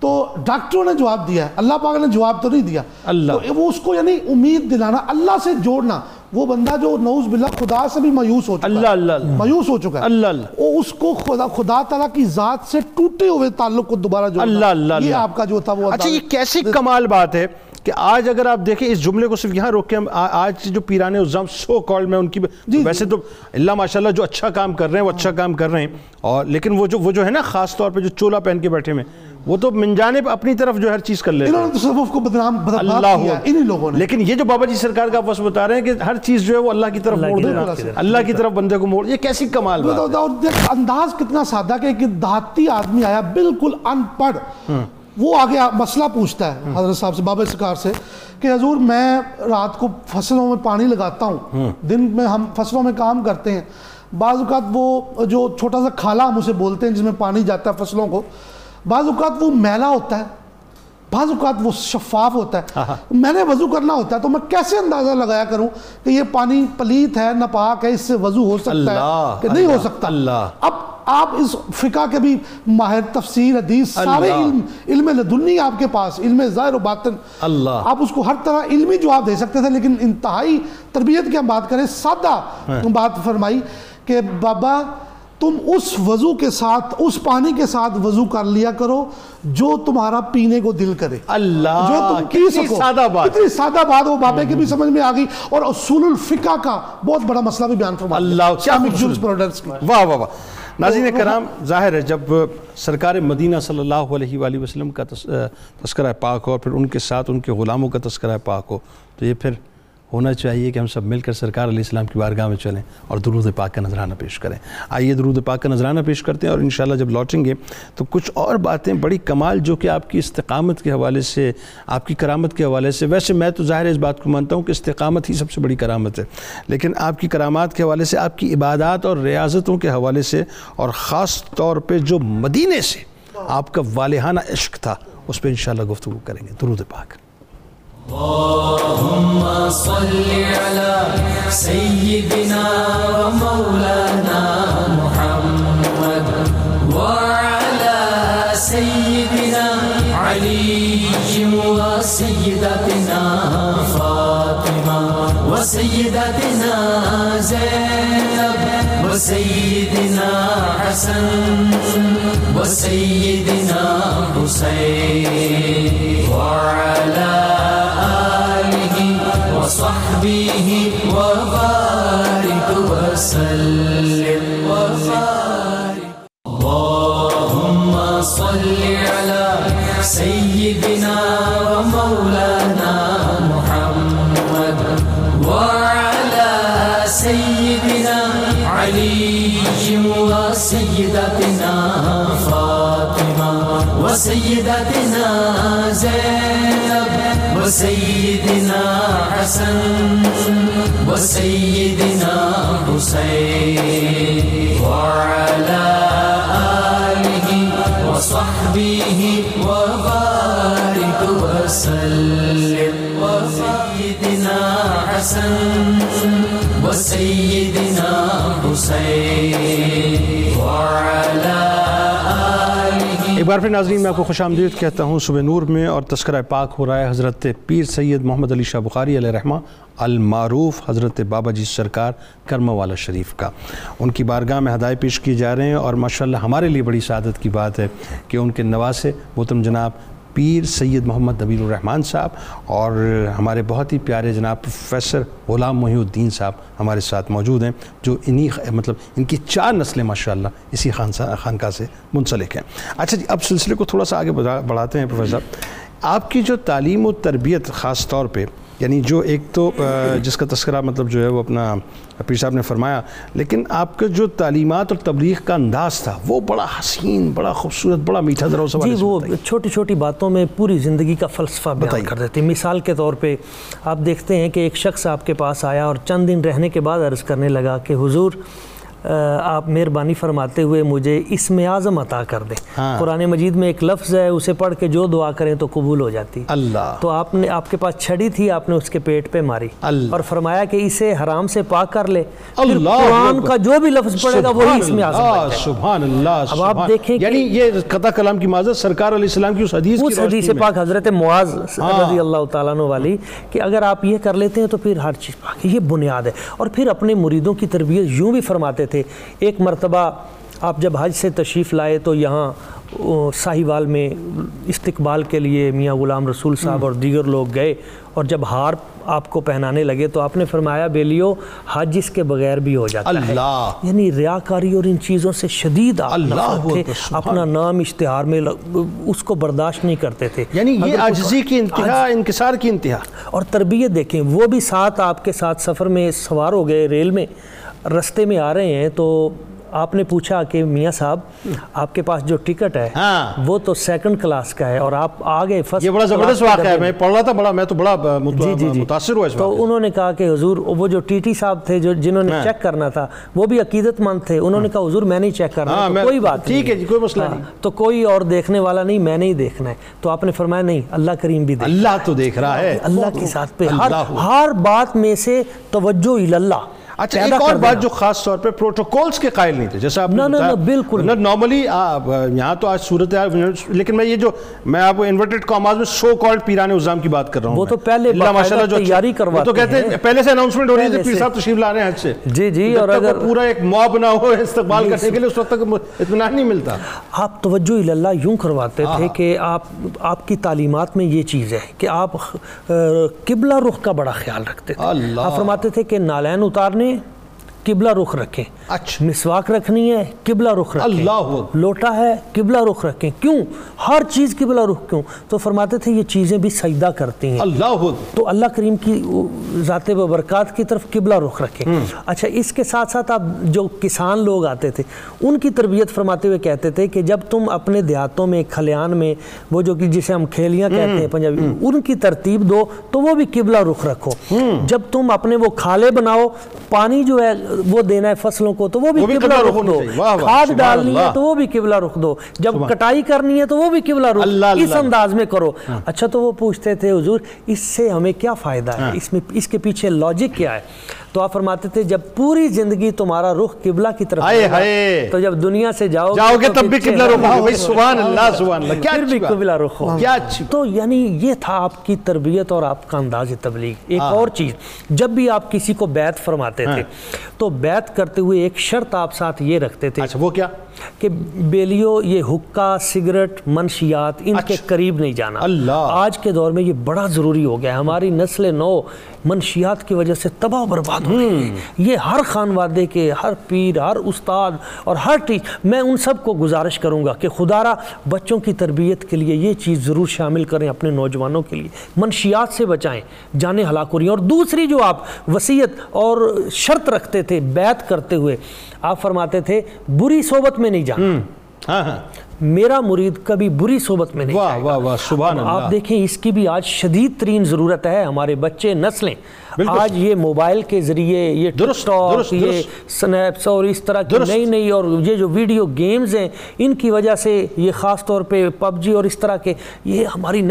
تو ڈاکٹروں نے جواب دیا ہے اللہ پاک نے جواب تو نہیں دیا۔ اللہ۔ تو وہ اس کو یعنی امید دلانا اللہ سے جوڑنا وہ بندہ جو نعوذ باللہ خدا سے بھی مایوس ہو چکا ہے۔ اللہ اللہ اللہ۔ مایوس ہو چکا ہے۔ اللہ اللہ۔ وہ اس کو خدا خدا تعالیٰ کی ذات سے ٹوٹے ہوئے تعلق کو دوبارہ جوڑنا۔ اللہ اللہ یہ آپ کا جو تھا وہ اچھا یہ کیسی کمال بات ہے کہ آج اگر آپ دیکھیں اس جملے کو صرف یہاں روک کے ہم آج جو پیران عظام سو کال میں ان کی ویسے تو اللہ ماشاءاللہ جو اچھا کام کر رہے ہیں وہ اچھا کام کر رہے ہیں۔ اور لیکن وہ جو وہ جو ہے نا خاص طور پہ جو چولا پہن کے بیٹھے ہوئے وہ تو من جانب اپنی طرف جو ہر چیز کر لیتے انہوں ہیں نے تصوف کو بدنام بدنام اللہ کیا انہی لوگوں نے۔ لیکن یہ جو بابا جی سرکار کا بس بتا رہے ہیں کہ ہر چیز جو ہے وہ اللہ کی طرف موڑ دینا طرف۔ اللہ کی طرف۔ بندے کو موڑ۔ یہ کیسی کمال بات ہے؟ اور دیکھ انداز کتنا سادہ کہ ایک دہاتی آدمی آیا بالکل ان پڑھ۔ وہ آگے مسئلہ پوچھتا ہے حضرت صاحب سے بابا سرکار سے کہ حضور میں رات کو فصلوں میں پانی لگاتا ہوں۔ دن میں ہم فصلوں میں کام کرتے ہیں۔ بعض اوقات وہ جو چھوٹا سا کھالا ہم اسے بولتے ہیں جس میں پانی جاتا ہے فصلوں کو بعض اوقات وہ میلا ہوتا ہے بعض اوقات وہ شفاف ہوتا ہے میں نے وضو کرنا ہوتا ہے تو میں کیسے اندازہ لگایا کروں کہ یہ پانی پلیت ہے ناپاک ہے اس سے وضو ہو سکتا ہے کہ نہیں ہو سکتا اللہ۔ اب آپ اس فقہ کے بھی ماہر تفسیر حدیث سارے۔ علم علم لدنی آپ کے پاس علم ظاہر و باطن اللہ۔ آپ اس کو ہر طرح علمی جواب دے سکتے تھے لیکن انتہائی تربیت کی ہم بات کریں سادہ بات فرمائی کہ بابا تم اس وضو کے ساتھ اس پانی کے ساتھ وضو کر لیا کرو جو تمہارا پینے کو دل کرے۔ اللہ جو تم پی سکو۔ سادہ بات۔ کتنی سادہ بات وہ بابے کے بھی سمجھ میں آ گئی۔ اور اصول الفقہ کا بہت بڑا مسئلہ بھی بیان فرما دیا۔ اللہ کیا خوبصورت۔ jurisprudence کی۔ واہ واہ واہ۔ ناظرین کرام ظاہر ہے جب سرکار مدینہ صلی اللہ علیہ وآلہ وسلم کا تذکرہ پاک ہو اور پھر ان کے ساتھ ان کے غلاموں کا تذکرہ پاک ہو تو یہ پھر ہونا چاہیے کہ ہم سب مل کر سرکار علیہ السلام کی بارگاہ میں چلیں اور درود پاک کا نذرانہ پیش کریں۔ آئیے درود پاک کا نذرانہ پیش کرتے ہیں اور انشاءاللہ جب لوٹیں گے تو کچھ اور باتیں بڑی کمال جو کہ آپ کی استقامت کے حوالے سے، آپ کی کرامت کے حوالے سے۔ ویسے میں تو ظاہر اس بات کو مانتا ہوں کہ استقامت ہی سب سے بڑی کرامت ہے، لیکن آپ کی کرامات کے حوالے سے، آپ کی عبادات اور ریاضتوں کے حوالے سے اور خاص طور پہ جو مدینے سے آپ کا والہانہ عشق تھا، اس پہ انشاءاللہ گفتگو کریں گے۔ درود پاک۔ اللهم صل زینب وسيدنا حسن وسيدنا آله پھر ناظرین، میں آپ کو خوش آمدید کہتا ہوں، صبح نور میں اور تذکرہ پاک ہو رہا ہے حضرت پیر سید محمد علی شاہ بخاری علیہ رحمہ المعروف حضرت بابا جی سرکار کرم والا شریف کا۔ ان کی بارگاہ میں ہدایت پیش کی جا رہے ہیں اور ماشاءاللہ ہمارے لیے بڑی سعادت کی بات ہے کہ ان کے نواسے محتم جناب پیر سید محمد نبیل الرحمن صاحب اور ہمارے بہت ہی پیارے جناب پروفیسر غلام محی الدین صاحب ہمارے ساتھ موجود ہیں، جو انہی مطلب ان کی چار نسلیں ماشاءاللہ اسی خان خانقاہ سے منسلک ہیں۔ اچھا جی اب سلسلے کو تھوڑا سا آگے بڑھا- بڑھاتے ہیں پروفیسر۔ صاحب آپ کی جو تعلیم و تربیت خاص طور پہ یعنی جو ایک تو جس کا تذکرہ مطلب جو ہے وہ اپنا پیر صاحب نے فرمایا لیکن آپ کا جو تعلیمات اور تبلیغ کا انداز تھا وہ بڑا حسین بڑا خوبصورت بڑا میٹھا ذرا جی وہ۔ چھوٹی چھوٹی باتوں میں پوری زندگی کا فلسفہ بیان۔ کر دیتے مثال کے طور پہ آپ دیکھتے ہیں کہ ایک شخص آپ کے پاس آیا اور چند دن رہنے کے بعد عرض کرنے لگا کہ حضور آپ مہربانی فرماتے ہوئے مجھے اسم اعظم عطا کر دیں ہاں۔ قرآن مجید میں ایک لفظ ہے اسے پڑھ کے جو دعا کریں تو قبول ہو جاتی اللہ تو آپ نے آپ کے پاس چھڑی تھی آپ نے اس کے پیٹ پہ ماری اللہ۔ اور فرمایا کہ اسے حرام سے پاک کر لے اللہ قرآن۔ کا جو بھی لفظ پڑے گا وہی اسم اعظم گا۔ سبحان اللہ اب آپ دیکھیں یعنی یہ قطع کلام کی معذرت سرکار علیہ السلام کی اس حدیث اس حدیث میں پاک حضرت معاذ ہاں۔ رضی اللہ تعالیٰ عنہ والی کہ اگر آپ یہ کر لیتے ہیں تو پھر ہر چیز پاک۔ یہ بنیاد ہے اور پھر اپنے مریدوں کی تربیت یوں بھی فرماتے تھے۔ ایک مرتبہ آپ جب حج سے تشریف لائے تو یہاں ساہیوال میں استقبال کے لیے میاں غلام رسول صاحب اور دیگر لوگ گئے اور جب ہار آپ کو پہنانے لگے تو آپ نے فرمایا بیلیو حج اس کے بغیر بھی ہو جاتا ہے۔ اللہ۔ یعنی ریاکاری اور ان چیزوں سے شدید آپ اللہ تھے۔ اپنا نام اشتہار میں لگ- اس کو برداشت نہیں کرتے تھے۔ یعنی یہ عاجزی کی انتہا انکسار کی انتہا۔ اور تربیت دیکھیں وہ بھی ساتھ آپ کے ساتھ سفر میں سوار ہو گئے ریل میں۔ رستے میں آ رہے ہیں تو آپ نے پوچھا کہ میاں صاحب آپ کے پاس جو ٹکٹ ہے ہاں۔ وہ تو سیکنڈ کلاس کا ہے اور آپ آگے فرسٹ یہ بڑا زبردست واقعہ ہے۔ میں پڑھ رہا تھا بڑا میں تو بڑا جی جی جی۔ متاثر ہوا اس تو۔ انہوں نے کہا کہ حضور وہ جو ٹی ٹی صاحب تھے جو جنہوں نے ہاں۔ چیک کرنا تھا وہ بھی عقیدت مند تھے۔ انہوں نے کہا حضور میں نہیں چیک کرنا۔ ہاں، کوئی بات ٹھیک ہے جی، کوئی مسئلہ ہاں، نہیں۔ تو کوئی اور دیکھنے والا نہیں میں نہیں دیکھنا ہے۔ تو آپ نے فرمایا نہیں اللہ کریم بھی دیکھ۔ اللہ تو دیکھ رہا ہے۔ اللہ کے ساتھ پہ۔ ہر بات میں سے توجہ اللہ اچھا ایک اور بات۔ جو خاص طور پہ پروٹوکولز کے قائل نہیں تھے جیسا آپ نے بتایا بالکل نارملی یہاں تو آج صورت ہے لیکن میں یہ جو میں آپ کو انورٹڈ کاماز میں سو کالڈ پیران عظام کی بات کر رہا ہوں وہ۔ تو پہلے اللہ ماشاءاللہ جو اچھا- تیاری وہ تو کرواتے کہتے ہیں ہیں۔ پہلے سے اناؤنسمنٹ ہو رہی ہے پیر۔ صاحب تشریف لا رہے ہیں حج سے جی، جی، اور اگر- پورا ایک موب نہ ہو استقبال کرنے کے لیے اس وقت تک اطمینان نہیں ملتا آپ توجہ اللہ یوں کرواتے تھے ہاں۔ کہ آپ آپ کی تعلیمات میں یہ چیز ہے کہ آپ قبلہ رخ کا بڑا خیال رکھتے تھے۔ آپ فرماتے تھے کہ نالین اتارنے آمین قبلہ رخ رکھیں۔ اچھا۔ مسواک رکھنی ہے قبلہ رخ رکھیں۔ اللہ۔ لوٹا ہے قبلہ رخ رکھیں۔ کیوں؟ ہر چیز قبلہ رخ کیوں؟ تو فرماتے تھے یہ چیزیں بھی سجدہ کرتی ہیں۔ اللہ۔ تو اللہ کریم کی ذات و برکات کی طرف قبلہ رخ رکھیں۔ اچھا اس کے ساتھ ساتھ آپ جو کسان لوگ آتے تھے ان کی تربیت فرماتے ہوئے کہتے تھے کہ جب تم اپنے دیہاتوں میں کھلیان میں وہ جو کہ جسے ہم کھیلیاں کہتے ہیں پنجابی ان کی ترتیب دو تو وہ بھی قبلہ رخ رکھو۔ جب تم اپنے وہ کھالے بناؤ پانی جو ہے وہ دینا ہے فصلوں کو تو وہ بھی قبلہ رخ دو۔ کھاد ڈالنی ہے۔ تو وہ بھی قبلہ رخ دو۔ جب کٹائی کرنی ہے تو وہ بھی قبلہ رخ۔ اس۔ انداز میں کرو۔ اچھا تو وہ پوچھتے تھے حضور اس سے ہمیں کیا فائدہ ہے؟ اس میں اس کے پیچھے لاجک کیا ہے؟ تو آپ فرماتے تھے جب پوری زندگی تمہارا رخ قبلہ کی طرف ہوگا،۔ تو جب دنیا سے جاؤ جاؤ گے تب بھی پیچھے قبلہ رخ ہوگا۔ ہوگا۔ سبحان اللہ سبحان اللہ۔ کیا بھی۔ قبلہ رخ ہو کیا اچھی بات۔ تو یعنی یہ تھا آپ کی تربیت اور آپ کا انداز تبلیغ۔ ایک اور چیز جب بھی آپ کسی کو بیعت فرماتے تھے تو بیعت کرتے ہوئے ایک شرط آپ ساتھ یہ رکھتے تھے اچھا وہ کیا؟ کہ بیلیو یہ حکا سگریٹ منشیات ان کے اچھا۔ قریب نہیں جانا۔ اللہ۔ آج کے دور میں یہ بڑا ضروری ہو گیا ہے۔ ہماری نسل نو منشیات کی وجہ سے تباہ و برباد ہو رہی ہے۔ یہ ہر خانوادے کے ہر پیر ہر استاد اور ہر ٹیچ میں ان سب کو گزارش کروں گا کہ خدا را بچوں کی تربیت کے لیے یہ چیز ضرور شامل کریں اپنے نوجوانوں کے لیے۔ منشیات سے بچائیں جانیں ہلاک ہو رہی ہیں۔ اور دوسری جو آپ وصیت اور شرط رکھتے تھے بیعت کرتے ہوئے آپ فرماتے تھے بری صحبت میں نہیں جانا ہاں ہاں میرا مرید کبھی بری صحبت میں نہیں واہ جائے گا۔ واہ واہ سبحان اللہ آپ دیکھیں اس کی بھی آج شدید ترین ضرورت ہے ہمارے بچے نسلیں۔ آج یہ موبائل کے ذریعے یہ درست، ٹاک یہ۔ سنیپس اور اس طرح کی۔ نئی نئی اور یہ جو ویڈیو گیمز ہیں ان کی وجہ سے یہ خاص طور پہ پب جی اور اس طرح کے یہ ہماری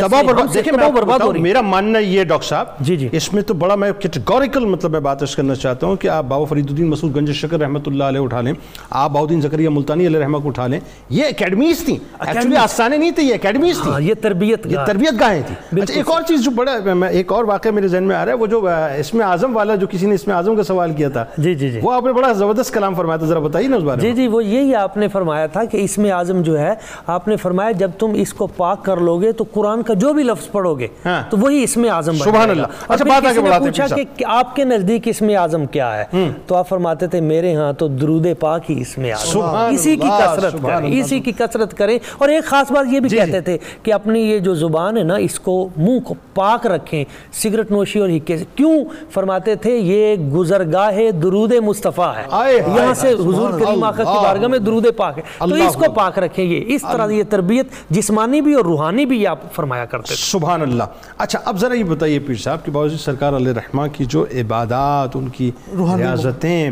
برباد۔ ہو رہی میرا ماننا یہ ڈاکٹر صاحب جی، جی۔ اس میں تو بڑا میں کیٹیگوریکل مطلب میں بات کرنا چاہتا ہوں کہ آپ بابا فرید الدین مسعود گنج شکر رحمۃ اللہ علیہ اٹھا لیں آپ باؤدین زکریہ ملتانی علیہ رحمہ کو اٹھا لیں۔ یہ اکیڈمیز تھیں۔ ایکچولی آسانے نہیں تھے یہ اکیڈمیز تھیں۔ ہاں یہ تربیت یہ۔ تربیت گاہیں تھیں۔ اچھا ایک اور چیز جو بڑا ایک اور واقعہ میرے ذہن میں آ رہا ہے وہ جو اس میں اعظم والا جو کسی نے اس میں اعظم کا سوال کیا تھا جی جی جی وہ آپ نے بڑا زبردست کلام فرمایا تھا ذرا بتائیے نا اس بارے جی جی وہ یہی آپ نے فرمایا تھا کہ اس میں اعظم جو ہے آپ نے فرمایا جب تم اس کو پاک کر لو گے تو قرآن کا جو بھی لفظ پڑھو گے ہاں۔ تو وہی اس میں اعظم سبحان۔ اللہ۔ اچھا، بات آگے بڑھاتے ہیں پوچھا کہ آپ کے نزدیک اس میں اعظم کیا ہے تو آپ فرماتے تھے میرے ہاں تو درود پاک ہی اس میں اعظم۔ اسی کی کثرت کریں۔ اسی کی کثرت کریں اور ایک خاص بات یہ بھی جی، جی۔ کہتے تھے کہ اپنی یہ جو زبان ہے نا اس کو منہ کو پاک رکھیں سگریٹ نوشی اور سے کیوں فرماتے تھے یہ گزرگاہ درود مصطفیٰ ہے یہاں سے حضور کریم آقا کی۔ بارگاہ میں درود پاک ہے تو اس کو۔ پاک رکھیں یہ اس طرح یہ تربیت جسمانی بھی اور روحانی بھی آپ فرمایا کرتے تھے سبحان اللہ اچھا اب ذرا یہ بتائیے پیر صاحب کہ باوجود سرکار علیہ رحمہ کی جو عبادات ان کی ریاضتیں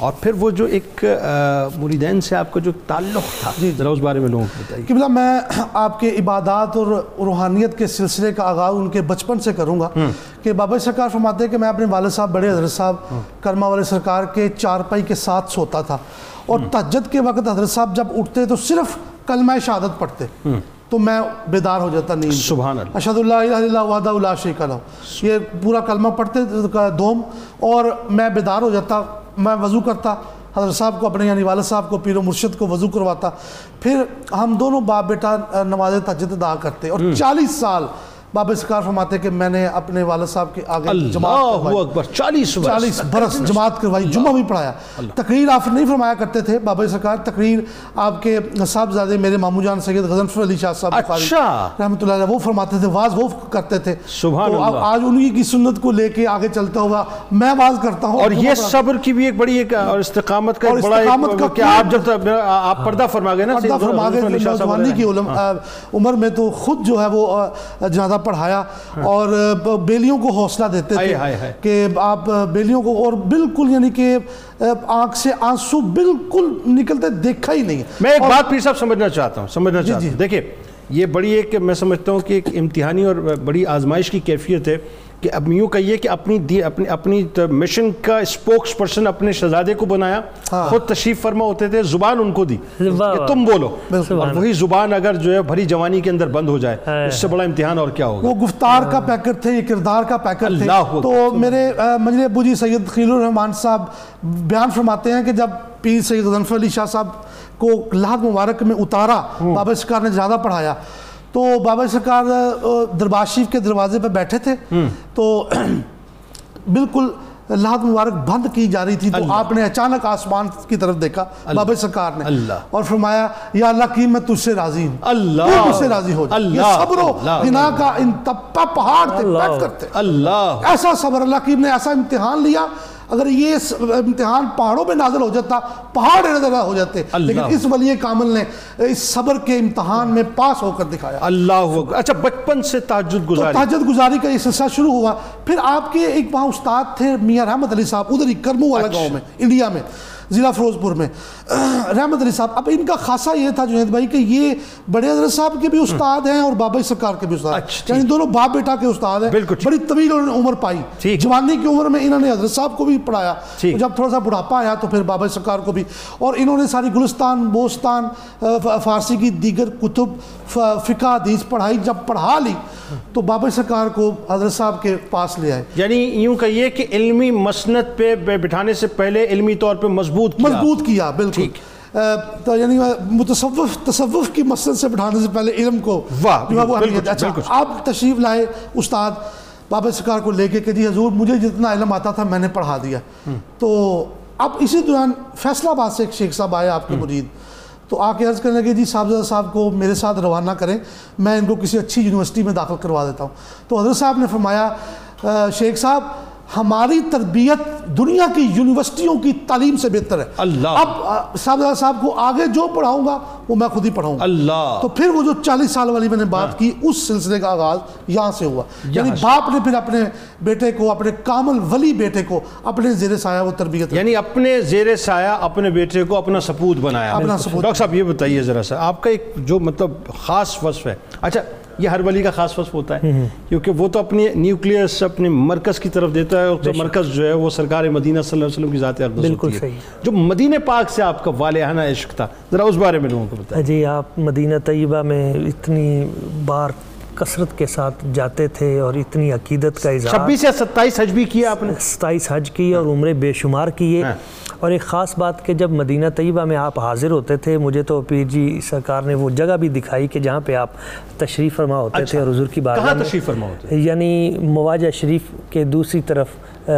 اور پھر وہ جو ایک مریدین سے آپ کا جو تعلق تھا ذرا اس بارے میں لوگوں کو بتائیے۔ قبلہ میں آپ کے عبادات اور روحانیت کے سلسلے کا آغاز ان کے بچپن سے کروں گا کہ بابا سرکار فرماتے ہیں کہ میں اپنے والد صاحب بڑے حضرت صاحب کرما والے سرکار کے چارپائی کے ساتھ سوتا تھا۔ اور تہجد کے وقت حضرت صاحب جب اٹھتے تو صرف کلمہ شہادت پڑھتے۔ تو میں بیدار ہو جاتا سے۔ سبحان اللہ۔ اشہد اللہ الہ الا اللہ وحدہ لا شریک لہ۔ یہ پورا کلمہ پڑھتے دوم۔ اور میں بیدار ہو جاتا میں وضو کرتا حضرت صاحب کو اپنے یعنی والد صاحب کو پیر و مرشد کو وضو کرواتا۔ پھر ہم دونوں باپ بیٹا نماز تہجد ادا کرتے اور چالیس سال بابا سکار فرماتے کہ میں نے اپنے والد صاحب کے آگے جماعت اللہ اکبر چالیس برس چالیس برس جماعت کروائی جمعہ بھی پڑھایا۔ تقریر آپ نہیں فرمایا کرتے تھے بابا سرکار تقریر آپ کے صاحبزادے میرے مامو جان سید غزنفر علی شاہ صاحب بخاری اچھا۔ رحمۃ اللہ علیہ وہ فرماتے تھے واز وہ کرتے تھے۔ سبحان اللہ۔ آج انہی کی سنت کو لے کے آگے چلتا ہوا میں واز کرتا ہوں۔ اور یہ صبر کی بھی ایک بڑی ایک اور استقامت کا ایک بڑا استقامت کا ایک کہ آپ جب آپ پردہ فرما گئے نا پردہ فرما گئے صاحب نوجوانی کی علم۔ عمر میں تو خود جو ہے وہ جنازہ پڑھایا اور بیلیوں کو حوصلہ دیتے تھے۔ کہ آپ بیلیوں کو اور بالکل یعنی کہ آنکھ سے آنسو بالکل نکلتے دیکھا ہی نہیں میں ایک بات پیر صاحب سمجھنا چاہتا ہوں سمجھنا چاہتا جی۔ ہوں دیکھیں یہ بڑی ایک میں سمجھتا ہوں کہ ایک امتحانی اور بڑی آزمائش کی کیفیت ہے کہ اب یوں کہیے کہ اپنی دی اپنی اپنی مشن کا اسپوکس پرسن اپنے شہزادے کو بنایا ہاں۔ خود تشریف فرما ہوتے تھے زبان ان کو دی کہ۔ تم بولو۔ اور وہی زبان اگر جو ہے بھری جوانی کے اندر بند ہو جائے اس سے بڑا امتحان اور کیا ہوگا وہ گفتار کا پیکر تھے یہ کردار کا پیکر تھے۔ تو میرے مجھے ابو جی سید خلیل الرحمان صاحب بیان فرماتے ہیں کہ جب پیر سید غزنفر علی شاہ صاحب کو لحد مبارک میں اتارا بابا سرکار نے زیادہ پڑھایا تو بابا سرکار دربار شریف کے دروازے پہ بیٹھے تھے۔ تو بالکل لات مبارک بند کی جا رہی تھی۔ تو آپ نے اچانک آسمان کی طرف دیکھا۔ بابا سرکار نے۔ اور فرمایا یا اللہ کی میں تجھ سے راضی ہوں۔ اللہ۔ تو مجھ سے راضی ہو جا؟ یہ صبر و غنا کا ان تپا پہاڑ تھے بیٹھ کرتے ایسا صبر اللہ کی نے ایسا امتحان لیا اگر یہ امتحان پہاڑوں پہ نازل ہو جاتا پہاڑ نظر ہو جاتے لیکن اس ولی کامل نے اس صبر کے امتحان میں پاس ہو کر دکھایا۔ اللہ اچھا بچپن سے تحجد تو گزاری۔ تہجد گزاری کا یہ سلسلہ شروع ہوا۔ پھر آپ کے ایک وہاں استاد تھے میاں رحمت علی صاحب ادھر ہی کرمو والا اچھا۔ گاؤں میں انڈیا میں۔ ضلع فیروز پور میں رحمت علی صاحب اب ان کا خاصہ یہ تھا جنید بھائی کہ یہ بڑے حضرت صاحب کے بھی استاد ہیں اور بابا سرکار کے بھی استاد اچھا، یعنی دونوں باپ بیٹا کے استاد ہیں۔ بڑی طویل انہوں نے عمر پائی۔ جوانی کی عمر میں انہوں نے حضرت صاحب کو بھی پڑھایا۔ جب تھوڑا سا بڑھاپا آیا تو پھر بابا سرکار کو بھی۔ اور انہوں نے ساری گلستان بوستان فارسی کی دیگر کتب فقہ حدیث پڑھائی۔ جب پڑھا لی تو بابا سرکار کو حضرت صاحب کے پاس لے آئے۔ یعنی یوں کہیے کہ علمی مسند پہ بٹھانے سے پہلے علمی طور پہ مضبوط کیا۔ مضبوط کیا بالکل۔ تو یعنی متصوف تصوف کی مسجد سے بٹھانے سے پہلے علم کو واہ، اچھا۔ آپ تشریف لائے استاد بابا سرکار کو لے کے کہ جی حضور مجھے جتنا علم آتا تھا میں نے پڑھا دیا۔ تو اب اسی دوران فیصلہ آباد سے ایک شیخ صاحب آئے آپ کے مرید۔ تو آ کے عرض کرنے لگے جی صاحبزادہ صاحب کو میرے ساتھ روانہ کریں میں ان کو کسی اچھی یونیورسٹی میں داخل کروا دیتا ہوں۔ تو حضرت صاحب نے فرمایا "اہ، شیخ صاحب ہماری تربیت دنیا کی یونیورسٹیوں کی تعلیم سے بہتر ہے۔ اللہ۔ اب صاحب صاحب کو آگے جو پڑھاؤں گا وہ میں خود ہی پڑھاؤں گا۔ اللہ۔ تو پھر وہ جو چالیس سال والی میں نے بات کی اس سلسلے کا آغاز یہاں سے ہوا۔ یعنی۔ باپ نے پھر اپنے بیٹے کو اپنے کامل ولی بیٹے کو اپنے زیر سایہ وہ تربیت یعنی اپنے زیر سایہ اپنے بیٹے کو اپنا سپوت بنایا۔ اپنا سپوت ڈاکٹر صاحب یہ بتائیے ذرا سا آپ کا ایک جو مطلب خاص وصف ہے۔ اچھا یہ ہر ولی کا خاص وصف ہوتا ہے کیونکہ وہ تو اپنی نیوکلیس اپنے مرکز کی طرف دیتا ہے اور تو مرکز جو ہے وہ سرکار مدینہ صلی اللہ علیہ وسلم کی ذات اقدس بالکل ہوتی ہے۔ صحیح۔ جو مدینہ پاک سے آپ کا والہانہ عشق تھا ذرا اس بارے میں لوگوں کو بتائیں۔ جی آپ مدینہ طیبہ میں اتنی بار کثرت کے ساتھ جاتے تھے اور اتنی عقیدت کا اظہار چھبیس یا ستائیس حج بھی کیا آپ نے؟ ستائیس حج کی اور عمرے بے شمار کیے۔ ہاں۔ اور ایک خاص بات کہ جب مدینہ طیبہ میں آپ حاضر ہوتے تھے مجھے تو پیر جی سرکار نے وہ جگہ بھی دکھائی کہ جہاں پہ آپ تشریف فرما ہوتے تھے اور حضور کی میں۔ تشریف فرما ہوتے یعنی مواجہ شریف کے دوسری طرف آ،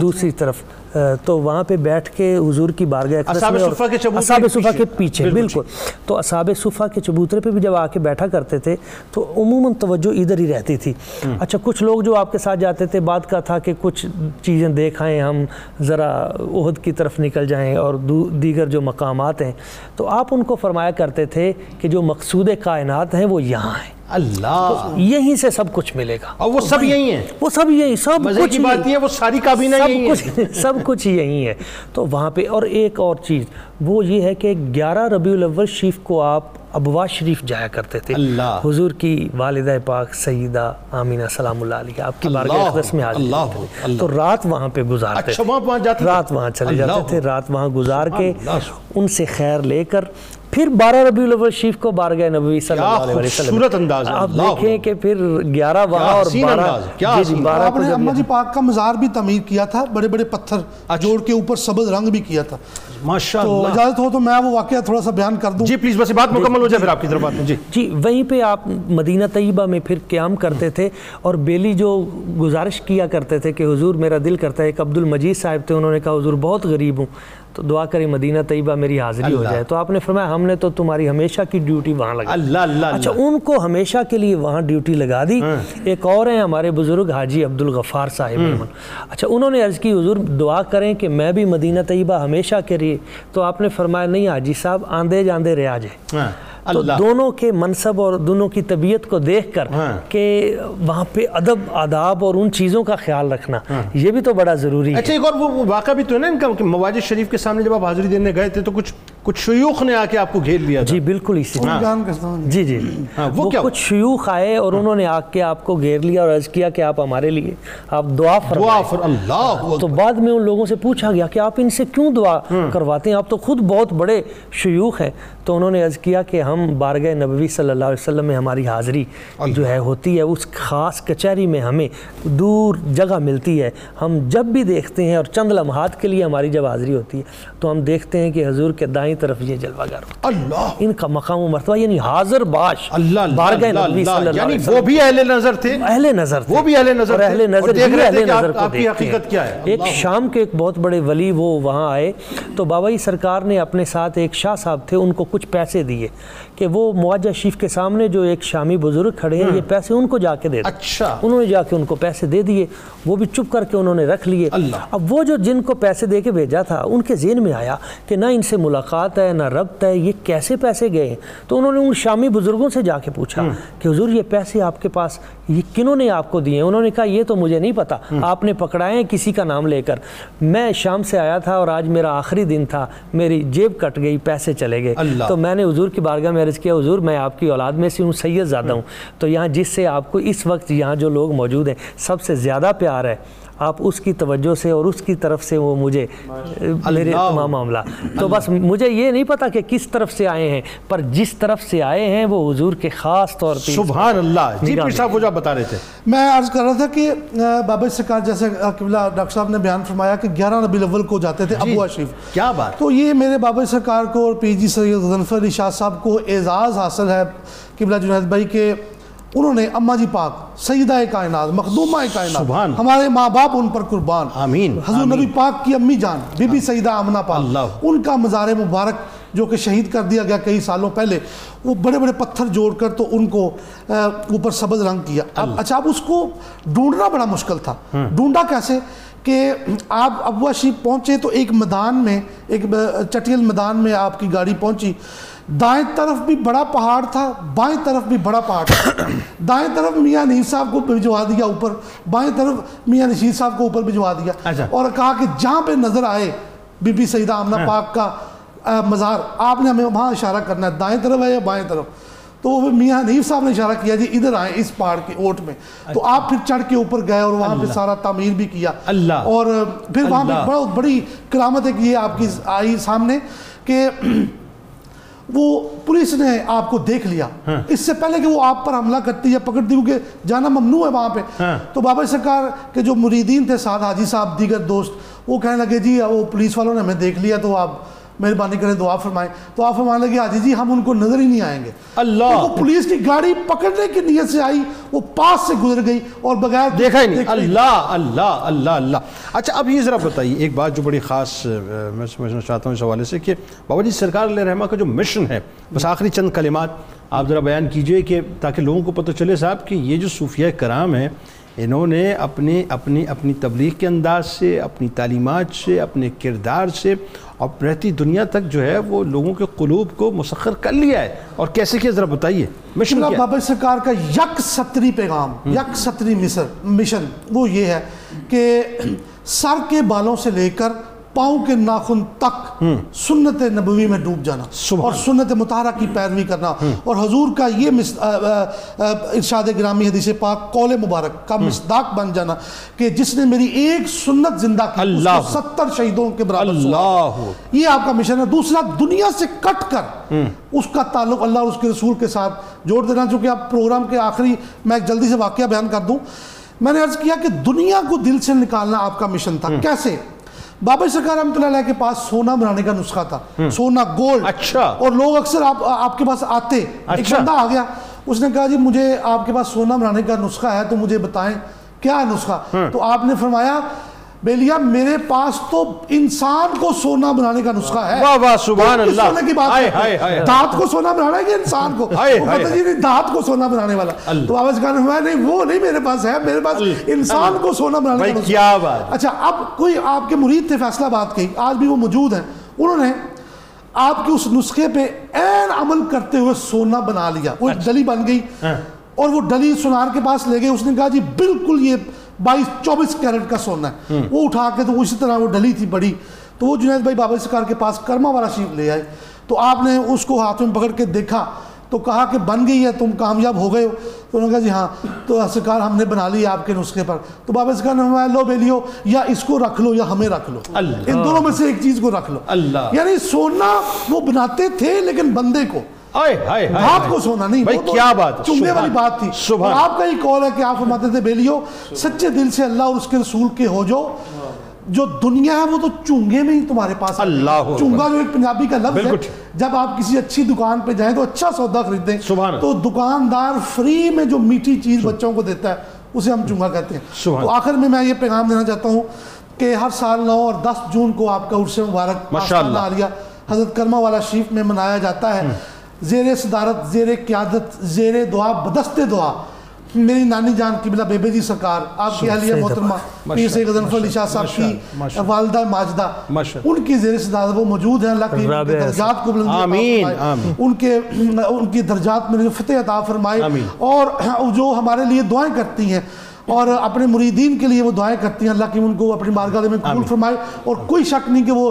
دوسری طرف۔ تو وہاں پہ بیٹھ کے حضور کی بارگاہ اقدس اصحاب صفہ کے پیچھے۔ بالکل بالکل۔ تو اصحاب صفہ کے چبوترے پہ بھی جب آ کے بیٹھا کرتے تھے تو عموماً توجہ ادھر ہی رہتی تھی۔ اچھا کچھ لوگ جو آپ کے ساتھ جاتے تھے بات کا تھا کہ کچھ چیزیں دیکھ آئیں ہم ذرا عہد کی طرف نکل جائیں اور دیگر جو مقامات ہیں۔ تو آپ ان کو فرمایا کرتے تھے کہ جو مقصود کائنات ہیں وہ یہاں ہیں۔ اللہ۔ یہیں سے سب کچھ ملے گا۔ اور وہ سب یہی ہیں۔ وہ سب یہی سب مزے کچھ کی بات یہ ہے وہ ساری کابینہ یہی کچھ سب کچھ یہی ہے تو وہاں پہ اور ایک اور چیز وہ یہ ہے کہ گیارہ ربیع الاول شریف کو آپ ابوا شریف جایا کرتے تھے۔ اللہ۔ حضور کی والدہ پاک سیدہ آمینہ سلام اللہ علیہ آپ کی بارگاہ اقدس میں حاضر تو رات وہاں پہ گزارتے اچھا تھے؟ رات وہاں چلے جاتے تھے رات وہاں گزار کے ان سے خیر لے کر پھر بارہ ربیع الاول شریف کو بارگاہ نبوی صلی اللہ علیہ وسلم. خوبصورت انداز ہے، آپ دیکھیں کہ پھر گیارہ وہاں اور حسین بارہ انداز ہے، کیا جی جی بارہ آپ کو نے جب جی پاک کا مزار بھی تعمیر کیا تھا بڑے بڑے پتھر جوڑ کے اوپر سبز رنگ بھی کیا تھا۔ ماشاء تو اللہ اجازت ہو تو میں وہ واقعہ تھوڑا سا بیان کر دوں۔ جی پلیز بس بات مکمل ہو جائے پھر آپ کی طرف بات۔ جی۔ جی وہیں پہ آپ مدینہ طیبہ میں پھر قیام کرتے تھے اور بیلی جو گزارش کیا کرتے تھے کہ حضور میرا دل کرتا ہے ایک عبد المجید صاحب تھے انہوں نے کہا حضور بہت غریب ہوں۔ تو دعا کریں مدینہ طیبہ میری حاضری ہو۔ جائے۔ تو آپ نے فرمایا ہم نے تو تمہاری ہمیشہ کی ڈیوٹی وہاں لگا اللہ اللہ اچھا ان کو ہمیشہ کے لیے وہاں ڈیوٹی لگا دی۔ ایک اور ہیں ہمارے بزرگ حاجی عبد الغفار صاحب احمد اچھا انہوں نے عرض کی حضور دعا کریں کہ میں بھی مدینہ طیبہ ہمیشہ کے لیے تو آپ نے فرمایا نہیں حاجی صاحب آندے جاندے رہا جائے۔ ہاں، تو دونوں کے منصب اور دونوں کی طبیعت کو دیکھ کر ہاں۔ کہ وہاں پہ ادب آداب اور ان چیزوں کا خیال رکھنا یہ بھی تو بڑا ضروری ہے۔ اچھا ایک اور وہ واقعہ بھی تو ہے نا ان کا مواجد شریف کے سامنے جب آپ حاضری دینے گئے تھے تو کچھ کچھ شیوخ نے آ کے آپ کو گھیر لیا تھا؟ جی بالکل اسی کرتا ہوں جی جی۔ ہاں، وہ کیا؟ کچھ شیوخ آئے اور انہوں نے آ کے آپ کو گھیر لیا اور عرض کیا کہ آپ ہمارے لیے آپ دعا فرمائیں۔ فر اللہ تو بعد میں ان لوگوں سے پوچھا گیا کہ آپ ان سے کیوں دعا کرواتے ہیں؟ آپ تو خود بہت بڑے شیوخ ہیں۔ تو انہوں نے عرض کیا کہ ہم بارگاہ نبوی صلی اللہ علیہ وسلم میں ہماری حاضری جو ہے ہوتی ہے اس خاص کچہری میں ہمیں دور جگہ ملتی ہے۔ ہم جب بھی دیکھتے ہیں اور چند لمحات کے لیے ہماری جب حاضری ہوتی ہے تو ہم دیکھتے ہیں کہ حضور کے دائیں طرف یہ جلوہ گر اللہ۔ ان کا مقام و مرتبہ یعنی حاضر باش۔ اللہ بارگاہ نبی صلی اللہ یعنی وہ بھی اہل نظر تھے۔ اہل نظر تھے۔ وہ بھی اہل نظر تھے۔ اہل نظر دیکھ رہے تھے آپ- کی۔ حقیقت کیا ہے۔ ایک شام کے ایک بہت بڑے ولی وہ وہاں آئے۔ تو بابا جی سرکار نے اپنے ساتھ ایک شاہ صاحب تھے ان کو کچھ پیسے دیے۔ کہ وہ مواجہ شریف کے سامنے جو ایک شامی بزرگ کھڑے ہیں یہ پیسے ان کو جا کے دے اچھا۔ انہوں نے جا کے ان کو پیسے دے دیے وہ بھی چپ کر کے انہوں نے رکھ لیے۔ اب وہ جو جن کو پیسے دے کے بھیجا تھا ان کے ذہن میں آیا کہ نہ ان سے ملاقات ہے نہ ربط ہے یہ کیسے پیسے گئے ہیں؟ تو انہوں نے ان شامی بزرگوں سے جا کے پوچھا کہ حضور یہ پیسے آپ کے پاس یہ کنہوں نے آپ کو دیے انہوں نے کہا یہ تو مجھے نہیں پتا۔ آپ نے پکڑائے ہیں کسی کا نام لے کر۔ میں شام سے آیا تھا اور آج میرا آخری دن تھا میری جیب کٹ گئی پیسے چلے گئے۔ تو میں نے حضور کی بارگاہ میں عرض کیا حضور میں آپ کی اولاد میں سے ہوں، سید زیادہ ہوں۔ تو یہاں جس سے آپ کو اس وقت یہاں جو لوگ موجود ہیں، سب سے زیادہ پیار ہے۔ آپ اس کی توجہ سے اور اس کی طرف سے وہ مجھے میرے تمام معاملہ. تو بس مجھے یہ نہیں پتا کہ کس طرف سے آئے ہیں پر جس طرف سے آئے ہیں وہ حضور کے خاص طور پہ سبحان اللہ. جی پیر صاحب آپ بتا رہے تھے. میں عرض کر رہا تھا کہ بابا سرکار جیسے قبلہ ڈاکٹر صاحب نے بیان فرمایا کہ گیارہ ربی الاول کو جاتے تھے ابو شریف کیا بات. تو یہ میرے بابا سرکار کو اور پی جی سید غنفر علی شاہ صاحب کو اعزاز حاصل ہے قبلہ جنید بھائی کے انہوں نے اماں جی پاک سیدہ کائنات مخدومہ کائنات سبحان ہمارے ماں باپ ان پر قربان۔ آمین۔ حضور نبی پاک کی امی جان بی بی سیدہ آمنہ پاک۔ اللہ۔ ان کا مزار مبارک جو کہ شہید کر دیا گیا کئی سالوں پہلے وہ بڑے بڑے پتھر جوڑ کر تو ان کو اوپر سبز رنگ کیا۔ اب اچھا اب اس کو ڈھونڈنا بڑا مشکل تھا۔ ڈھونڈا کیسے؟ کہ آپ ابوا شریف پہنچے تو ایک میدان میں ایک چٹیل میدان میں آپ کی گاڑی پہنچی۔ دائیں طرف بھی بڑا پہاڑ تھا بائیں طرف بھی بڑا پہاڑ تھا۔ دائیں طرف میاں نیر صاحب کو بھجوا دیا اوپر بائیں طرف میاں نشیر صاحب کو اوپر بھجوا دیا۔ اچھا۔ اور کہا کہ جہاں پہ نظر آئے بی بی سیدہ آمنہ پاک کا مزار آپ نے ہمیں وہاں اشارہ کرنا ہے۔ دائیں طرف ہے یا بائیں طرف؟ تو وہ میاں حنیف صاحب نے اشارہ کیا جی ادھر آئیں اس پہاڑ کے اوٹ میں۔ تو آپ پھر چڑھ کے اوپر گئے اور وہاں پہ سارا تعمیر بھی کیا۔ اللہ۔ اور پھر وہاں پہ بڑا بڑی کرامت ہے کہ یہ آپ کی آئی سامنے کہ وہ پولیس نے آپ کو دیکھ لیا۔ اس سے پہلے کہ وہ آپ پر حملہ کرتی یا پکڑتی کیونکہ جانا ممنوع ہے وہاں پہ۔ ہاں۔ تو بابا سرکار کے جو مریدین تھے ساتھ حاجی صاحب دیگر دوست وہ کہنے لگے جی وہ پولیس والوں نے ہمیں دیکھ لیا تو آپ مہربانی کریں دعا فرمائیں۔ تو آپ فرمانے لگے حاجی جی ہم ان کو نظر ہی نہیں آئیں گے۔ اللہ۔ وہ پولیس کی گاڑی پکڑنے کی نیت سے آئی وہ پاس سے گزر گئی اور بغیر دیکھا ہی نہیں۔ اللہ اللہ اللہ اللہ۔ اچھا اب یہ ذرا بتائیے ایک بات جو بڑی خاص میں سمجھنا چاہتا ہوں اس حوالے سے کہ بابا جی سرکار علیہ رحمہ کا جو مشن ہے بس آخری چند کلمات آپ ذرا بیان کیجیے کہ تاکہ لوگوں کو پتہ چلے صاحب کہ یہ جو صوفیہ کرام ہیں انہوں نے اپنے اپنی اپنی تبلیغ کے انداز سے اپنی تعلیمات سے اپنے کردار سے اور رہتی دنیا تک جو ہے وہ لوگوں کے قلوب کو مسخر کر لیا ہے۔ اور کیسے کیا؟ ذرا بتائیے۔ مشن بابا سرکار کا یک ستری پیغام یک ستری مصر مشن وہ یہ ہے کہ سر کے بالوں سے لے کر پاؤں کے ناخن تک سنت نبوی میں ڈوب جانا اور سنت مطہرہ کی پیروی کرنا۔ اور حضور کا یہ ارشاد گرامی حدیث پاک قول مبارک کا مصداق بن جانا کہ جس نے میری ایک سنت زندہ کی اس کو ستر شہیدوں کے برابر اللہ۔ یہ آپ کا مشن ہے۔ دوسرا دنیا سے کٹ کر اس کا تعلق اللہ اور اس کے رسول کے ساتھ۔ جوڑ دینا چونکہ آپ پروگرام کے آخری میں جلدی سے واقعہ بیان کر دوں۔ میں نے عرض کیا کہ دنیا کو دل سے نکالنا آپ کا مشن تھا۔ کیسے؟ بابا سرکار رحمۃ اللہ علیہ کے پاس سونا بنانے کا نسخہ تھا سونا گولڈ۔ اچھا۔ اور لوگ اکثر آپ آپ کے پاس آتے۔ ایک اچھا۔ بندہ آ گیا۔ اس نے کہا جی مجھے آپ کے پاس سونا بنانے کا نسخہ ہے تو مجھے بتائیں کیا ہے نسخہ؟ تو آپ نے فرمایا بیلیا میرے پاس تو انسان کو سونا بنانے کا نسخہ ہے۔ واہ واہ سبحان اللہ۔ سونے کی بات ہائے دانت کو سونا بنانا ہے کہ انسان کو؟ وہ کہتا جی نہیں دانت کو سونا بنانے والا۔ تو آواز کہا ہوا نہیں وہ نہیں میرے پاس ہے۔ میرے پاس۔ انسان کو سونا بنانے کا نسخہ کیا بات۔ اچھا اب کوئی آپ کے مرید تھے فیصلہ بات کی آج بھی وہ موجود ہیں۔ انہوں نے آپ کے اس نسخے پہ این عمل کرتے ہوئے سونا بنا لیا۔ وہ ایک ڈلی بن گئی ہاں۔ اور وہ ڈلی سونار کے پاس لے گئے۔ اس نے کہا جی بالکل یہ بائیس چوبیس کیرٹ کا سونا ہے۔ وہ اٹھا کے تو اسی طرح وہ ڈلی تھی بڑی۔ تو وہ جنید بھائی بابا سرکار کے پاس کرما والا شیف لے آئے۔ تو آپ نے اس کو ہاتھ میں پکڑ کے دیکھا۔ تو کہا کہ بن گئی ہے تم کامیاب ہو گئے ہو۔ تو انہوں نے کہا جی ہاں۔ تو سرکار ہم نے بنا لی آپ کے نسخے پر۔ تو بابا سرکار نے فرمایا لو بیلیو یا اس کو رکھ لو یا ہمیں رکھ لو۔ ان دونوں میں سے ایک چیز کو رکھ لو۔ اللہ۔ یعنی سونا وہ بناتے تھے لیکن بندے کو۔ بات کو سونا نہیں بھائی کیا بات سبحان- والی بات تھی۔ آپ کا ہی کال ہے کہ آپ فرماتے تھے بیلیو سچے دل سے اللہ اور اس کے رسول کے ہو جو۔ جو دنیا ہے وہ تو چونگے میں ہی تمہارے پاس۔ اللہ۔ چونگا جو ایک پنجابی کا لفظ ہے جب آپ کسی اچھی دکان پہ جائیں تو اچھا سودا خریدیں۔ تو دکاندار فری میں جو میٹھی چیز بچوں کو دیتا ہے اسے ہم چونگا کہتے ہیں۔ تو آخر میں میں یہ پیغام دینا چاہتا ہوں کہ ہر سال نو اور دس جون کو آپ کا عرص مبارک ماشاء اللہ۔ آستانہ عالیہ حضرت کرمہ والا شریف میں منایا جاتا ہے۔ زیر صدارت زیر قیادت زیر دعا بدست دعا۔ میری نانی جان قبلہ بیبے جی سرکار آپ کی اہلیہ محترمہ پیر سید غضنفر علی شاہ صاحب کی والدہ ماجدہ ان کی زیر صدارت وہ موجود ہیں اللہ کی درجات کو بلندی۔ ان کے ان کی درجات میں جو فتح عطا فرمائے۔ اور جو ہمارے لیے دعائیں کرتی ہیں اور اپنے مریدین کے لیے وہ دعائیں کرتی ہیں۔ اللہ کی ان کو اپنی بارگاہ میں قبول فرمائے۔ اور کوئی شک نہیں کہ وہ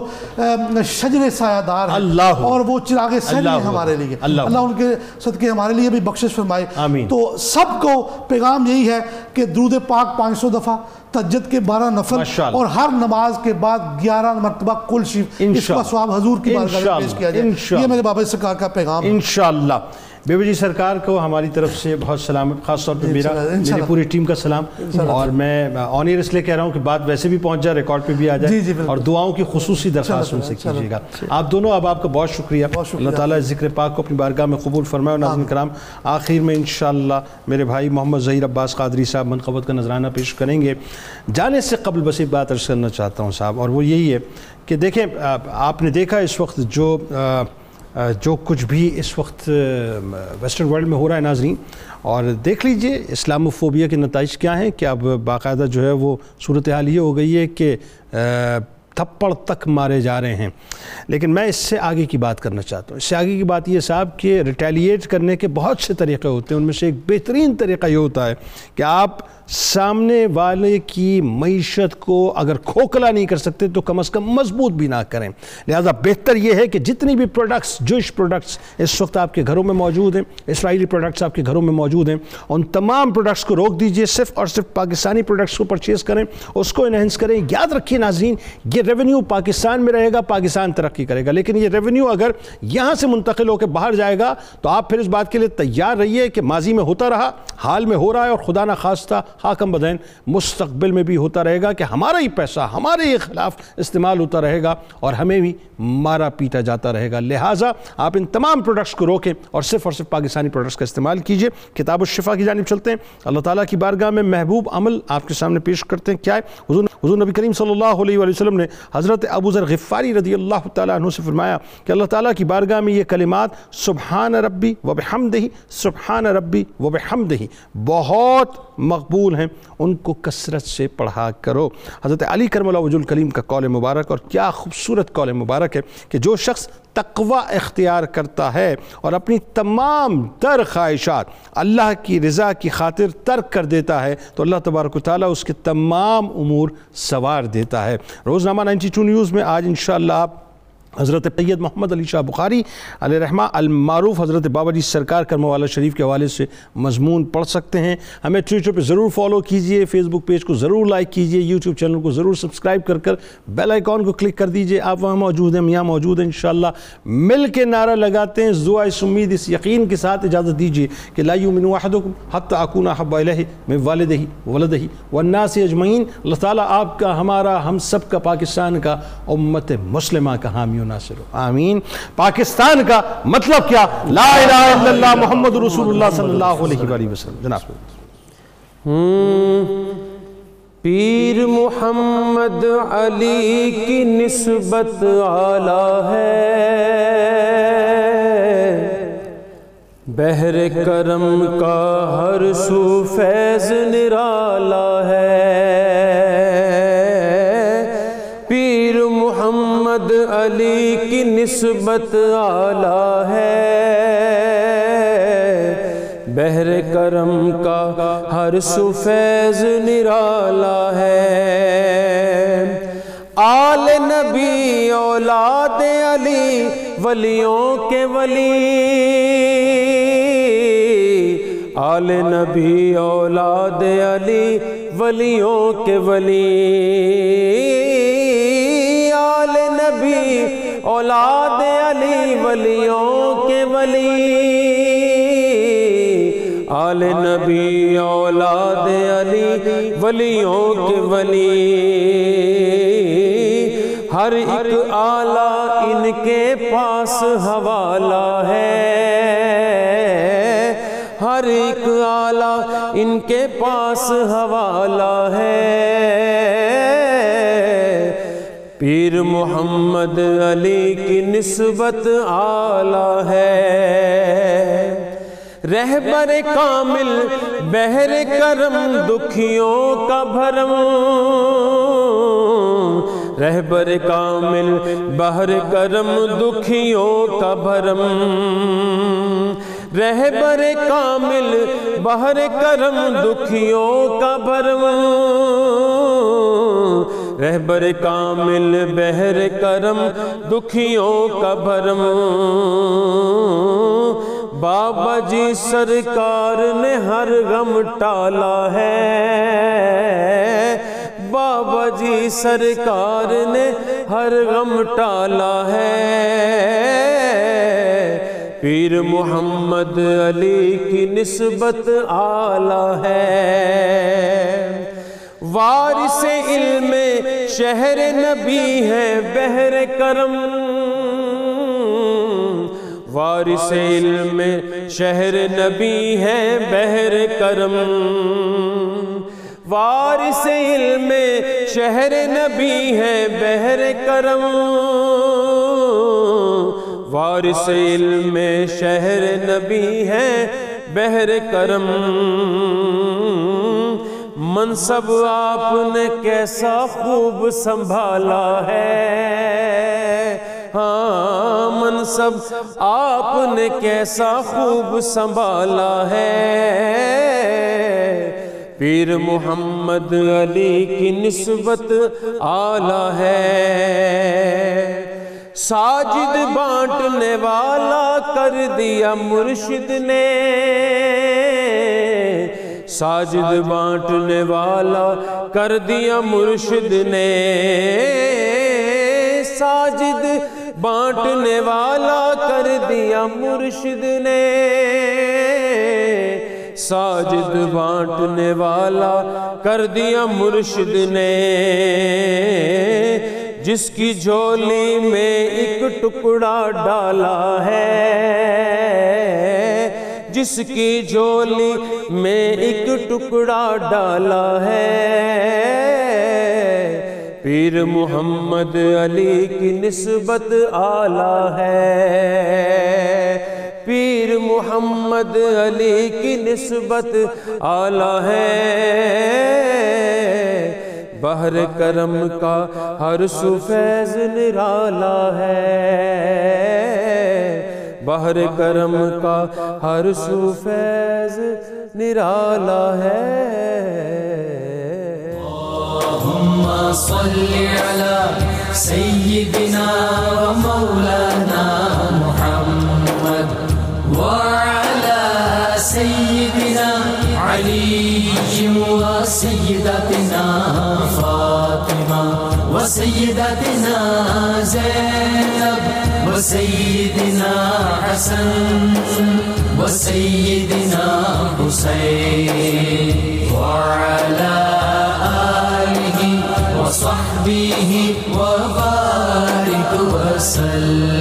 شجر سایہ دار اللہ۔ اور وہ چراغ اللہ ہیں ہمارے لیے۔ اللہ۔ ان کے صدقے ہمارے لیے بھی بخشش فرمائے۔ تو سب کو پیغام یہی ہے کہ درود پاک پانچ سو دفعہ تجد کے بارہ نفل۔ اور ہر نماز کے بعد گیارہ مرتبہ کل شریف اس کا۔ سواب حضور کی بارگاہ میں پیش کیا جائے۔ یہ میرے بابا سرکار کا پیغام ہے۔ انشاءاللہ۔ بیبی جی سرکار کو ہماری طرف سے بہت سلام خاص طور پہ میرا۔ میری پوری ٹیم کا سلام۔ اور میں آن ایئر اس لیے کہہ رہا ہوں کہ بات ویسے بھی پہنچ جائے ریکارڈ پہ بھی آ جی، جی، جائے بالکل۔ اور دعاؤں کی خصوصی درخواست ان سے کیجیے گا۔ آپ دونوں اب آپ کا بہت شکریہ۔ اللہ تعالیٰ ذکر پاک کو اپنی بارگاہ میں قبول فرمائے۔ اور ناظرین کرام آخر میں انشاءاللہ میرے بھائی محمد ظہیر عباس قادری صاحب منقبت کا نذرانہ پیش کریں گے۔ جانے سے قبل بس ایک بات عرض کرنا چاہتا ہوں صاحب اور وہ یہی ہے کہ دیکھیں آپ نے دیکھا اس وقت جو جو کچھ بھی اس وقت ویسٹرن ورلڈ میں ہو رہا ہے ناظرین، اور دیکھ لیجیے اسلام فوبیا کے نتائج کیا ہیں کہ اب باقاعدہ جو ہے وہ صورتحال یہ ہو گئی ہے کہ تھپڑ تک مارے جا رہے ہیں۔ لیکن میں اس سے آگے کی بات کرنا چاہتا ہوں۔ اس سے آگے کی بات یہ صاحب کہ ریٹیلیٹ کرنے کے بہت سے طریقے ہوتے ہیں۔ ان میں سے ایک بہترین طریقہ یہ ہوتا ہے کہ آپ سامنے والے کی معیشت کو اگر کھوکھلا نہیں کر سکتے تو کم از کم مضبوط بھی نہ کریں۔ لہذا بہتر یہ ہے کہ جتنی بھی پروڈکٹس جوش پروڈکٹس اس وقت آپ کے گھروں میں موجود ہیں، اسرائیلی پروڈکٹس آپ کے گھروں میں موجود ہیں، ان تمام پروڈکٹس کو روک دیجیے۔ صرف اور صرف پاکستانی پروڈکٹس کو پرچیز کریں، اس کو انہینس کریں۔ یاد رکھیے ناظرین، یہ ریونیو پاکستان میں رہے گا، پاکستان ترقی کرے گا۔ لیکن یہ ریونیو اگر یہاں سے منتقل ہو کے باہر جائے گا، تو آپ پھر اس بات کے لیے تیار رہیے کہ ماضی میں ہوتا رہا، حال میں ہو رہا ہے اور خدا نہ خواستہ حاکم بدین مستقبل میں بھی ہوتا رہے گا کہ ہمارا ہی پیسہ، ہمارے ہی خلاف استعمال ہوتا رہے گا اور ہمیں بھی مارا پیٹا جاتا رہے گا۔ لہٰذا آپ ان تمام پروڈکٹس کو روکیں اور صرف اور صرف پاکستانی پروڈکٹس کا استعمال کیجیے۔ کتاب الشفا کی جانب چلتے ہیں۔ اللہ تعالیٰ کی بارگاہ میں محبوب عمل آپ کے سامنے پیش کرتے ہیں۔ کیا ہے؟ حضور حضور نبی کریم صلی اللہ علیہ وسلم نے حضرت ابو ذر غفاری رضی اللہ تعالیٰ عنہ سے فرمایا کہ اللہ تعالیٰ کی بارگاہ میں یہ کلمات سبحان ربی و بحمدہی سبحان ربی و بحمدہی بہت مقبول ہیں، ان کو کثرت سے پڑھا کرو۔ حضرت علی کرم اللہ وجل الکلیم کا قول مبارک اور کیا خوبصورت قول مبارک ہے کہ جو شخص تقوی اختیار کرتا ہے اور اپنی تمام تر خواہشات اللہ کی رضا کی خاطر ترک کر دیتا ہے، تو اللہ تبارک و تعالیٰ اس کے تمام امور سوار دیتا ہے۔ روزنامہ نائنٹی ٹو نیوز میں آج انشاءاللہ آپ حضرت طید محمد علی شاہ بخاری علیہ رحمہ المعروف حضرت بابا جی سرکار کرم والا شریف کے حوالے سے مضمون پڑھ سکتے ہیں۔ ہمیں ٹویٹر پہ ضرور فالو کیجیے فیس بک پیج کو ضرور لائک کیجیے، یوٹیوب چینل کو ضرور سبسکرائب کر کر بیل آئیکن کو کلک کر دیجیے۔ آپ وہاں موجود ہیں میاں موجود ہیں۔ انشاءاللہ مل کے نعرہ لگاتے ہیں۔ اس اس امید، اس یقین کے ساتھ اجازت دیجیے کہ لا یؤمن احدکم حتی اکون احب الیہ من والدہ ولدہ والناس اجمعین۔ اللہ تعالیٰ آپ کا، ہمارا، ہم سب کا، پاکستان کا، امت مسلمہ کا حامی ناصر ہو۔ آمین۔ پاکستان کا مطلب کیا؟ لا الہ الا اللہ محمد رسول اللہ صلی اللہ علیہ وآلہ وسلم۔ جناب۔ پیر محمد علی کی نسبت اعلیٰ ہے۔ بحر کرم کا ہر سو فیض نرالا ہے۔ نسبت اعلیٰ ہے۔ بحر کرم کا ہر سو فیض نرالا ہے۔ آل نبی اولاد علی، ولیوں کے ولی۔ آل نبی اولاد علی، ولیوں کے ولی۔ اولاد علی ولیوں کے ولی، آل نبی اولاد علی ولیوں کے ولی۔ ہر ایک آلہ ان کے پاس حوالہ ہے۔ ہر ایک آلہ ان کے پاس حوالہ ہے۔ پیر محمد علی کی نسبت آلہ ہے۔ رہبر کامل، بہر کرم، دکھیوں کا بھرم۔ رہبر کامل، بہر کرم، دکھیوں کا بھرم۔ رہبر کامل، بہر کرم، دکھیوں کا بھرم۔ رہبر کامل، بہر کرم، دکھیوں کا بھرم۔ بابا جی سرکار نے ہر غم ٹالا ہے۔ بابا جی سرکار نے ہر غم ٹالا ہے۔ پیر محمد علی کی نسبت آلہ ہے۔ وارث علم شہر نبی ہے بہر کرم۔ وارث علم شہر نبی ہے بہر کرم۔ وارث علم شہر نبی ہے بہر کرم۔ وارث علم شہر نبی ہے بہر کرم۔ منصب آپ نے کیسا خوب سنبھالا ہے؟ ہاں منصب آپ نے کیسا خوب سنبھالا ہے؟ پیر محمد علی کی نسبت آلہ ہے۔ ساجد بانٹنے والا کر دیا مرشد نے۔ ساجد بانٹنے والا کر دیا مرشد نے۔ ساجد بانٹنے والا کر دیا مرشد نے۔ ساجد بانٹنے والا کر دیا مرشد نے۔ جس کی جھولی میں ایک ٹکڑا ڈالا ہے۔ جس کی جھولی میں ایک ٹکڑا ڈالا ہے۔ پیر محمد علی کی نسبت آلہ ہے۔ پیر محمد علی کی نسبت آلہ ہے۔ بہر کرم کا ہر سفیز نرالا ہے۔ بہر کرم کا ہر سفیز نرالا ہے۔ اللهم صل على سيدنا ومولانا محمد وعلى سيدنا علي وسيدتنا فاطمة وسيدتنا زينب وسيدنا حسن وسيدنا حسين وعلى آله وصحبه وبارك وسلم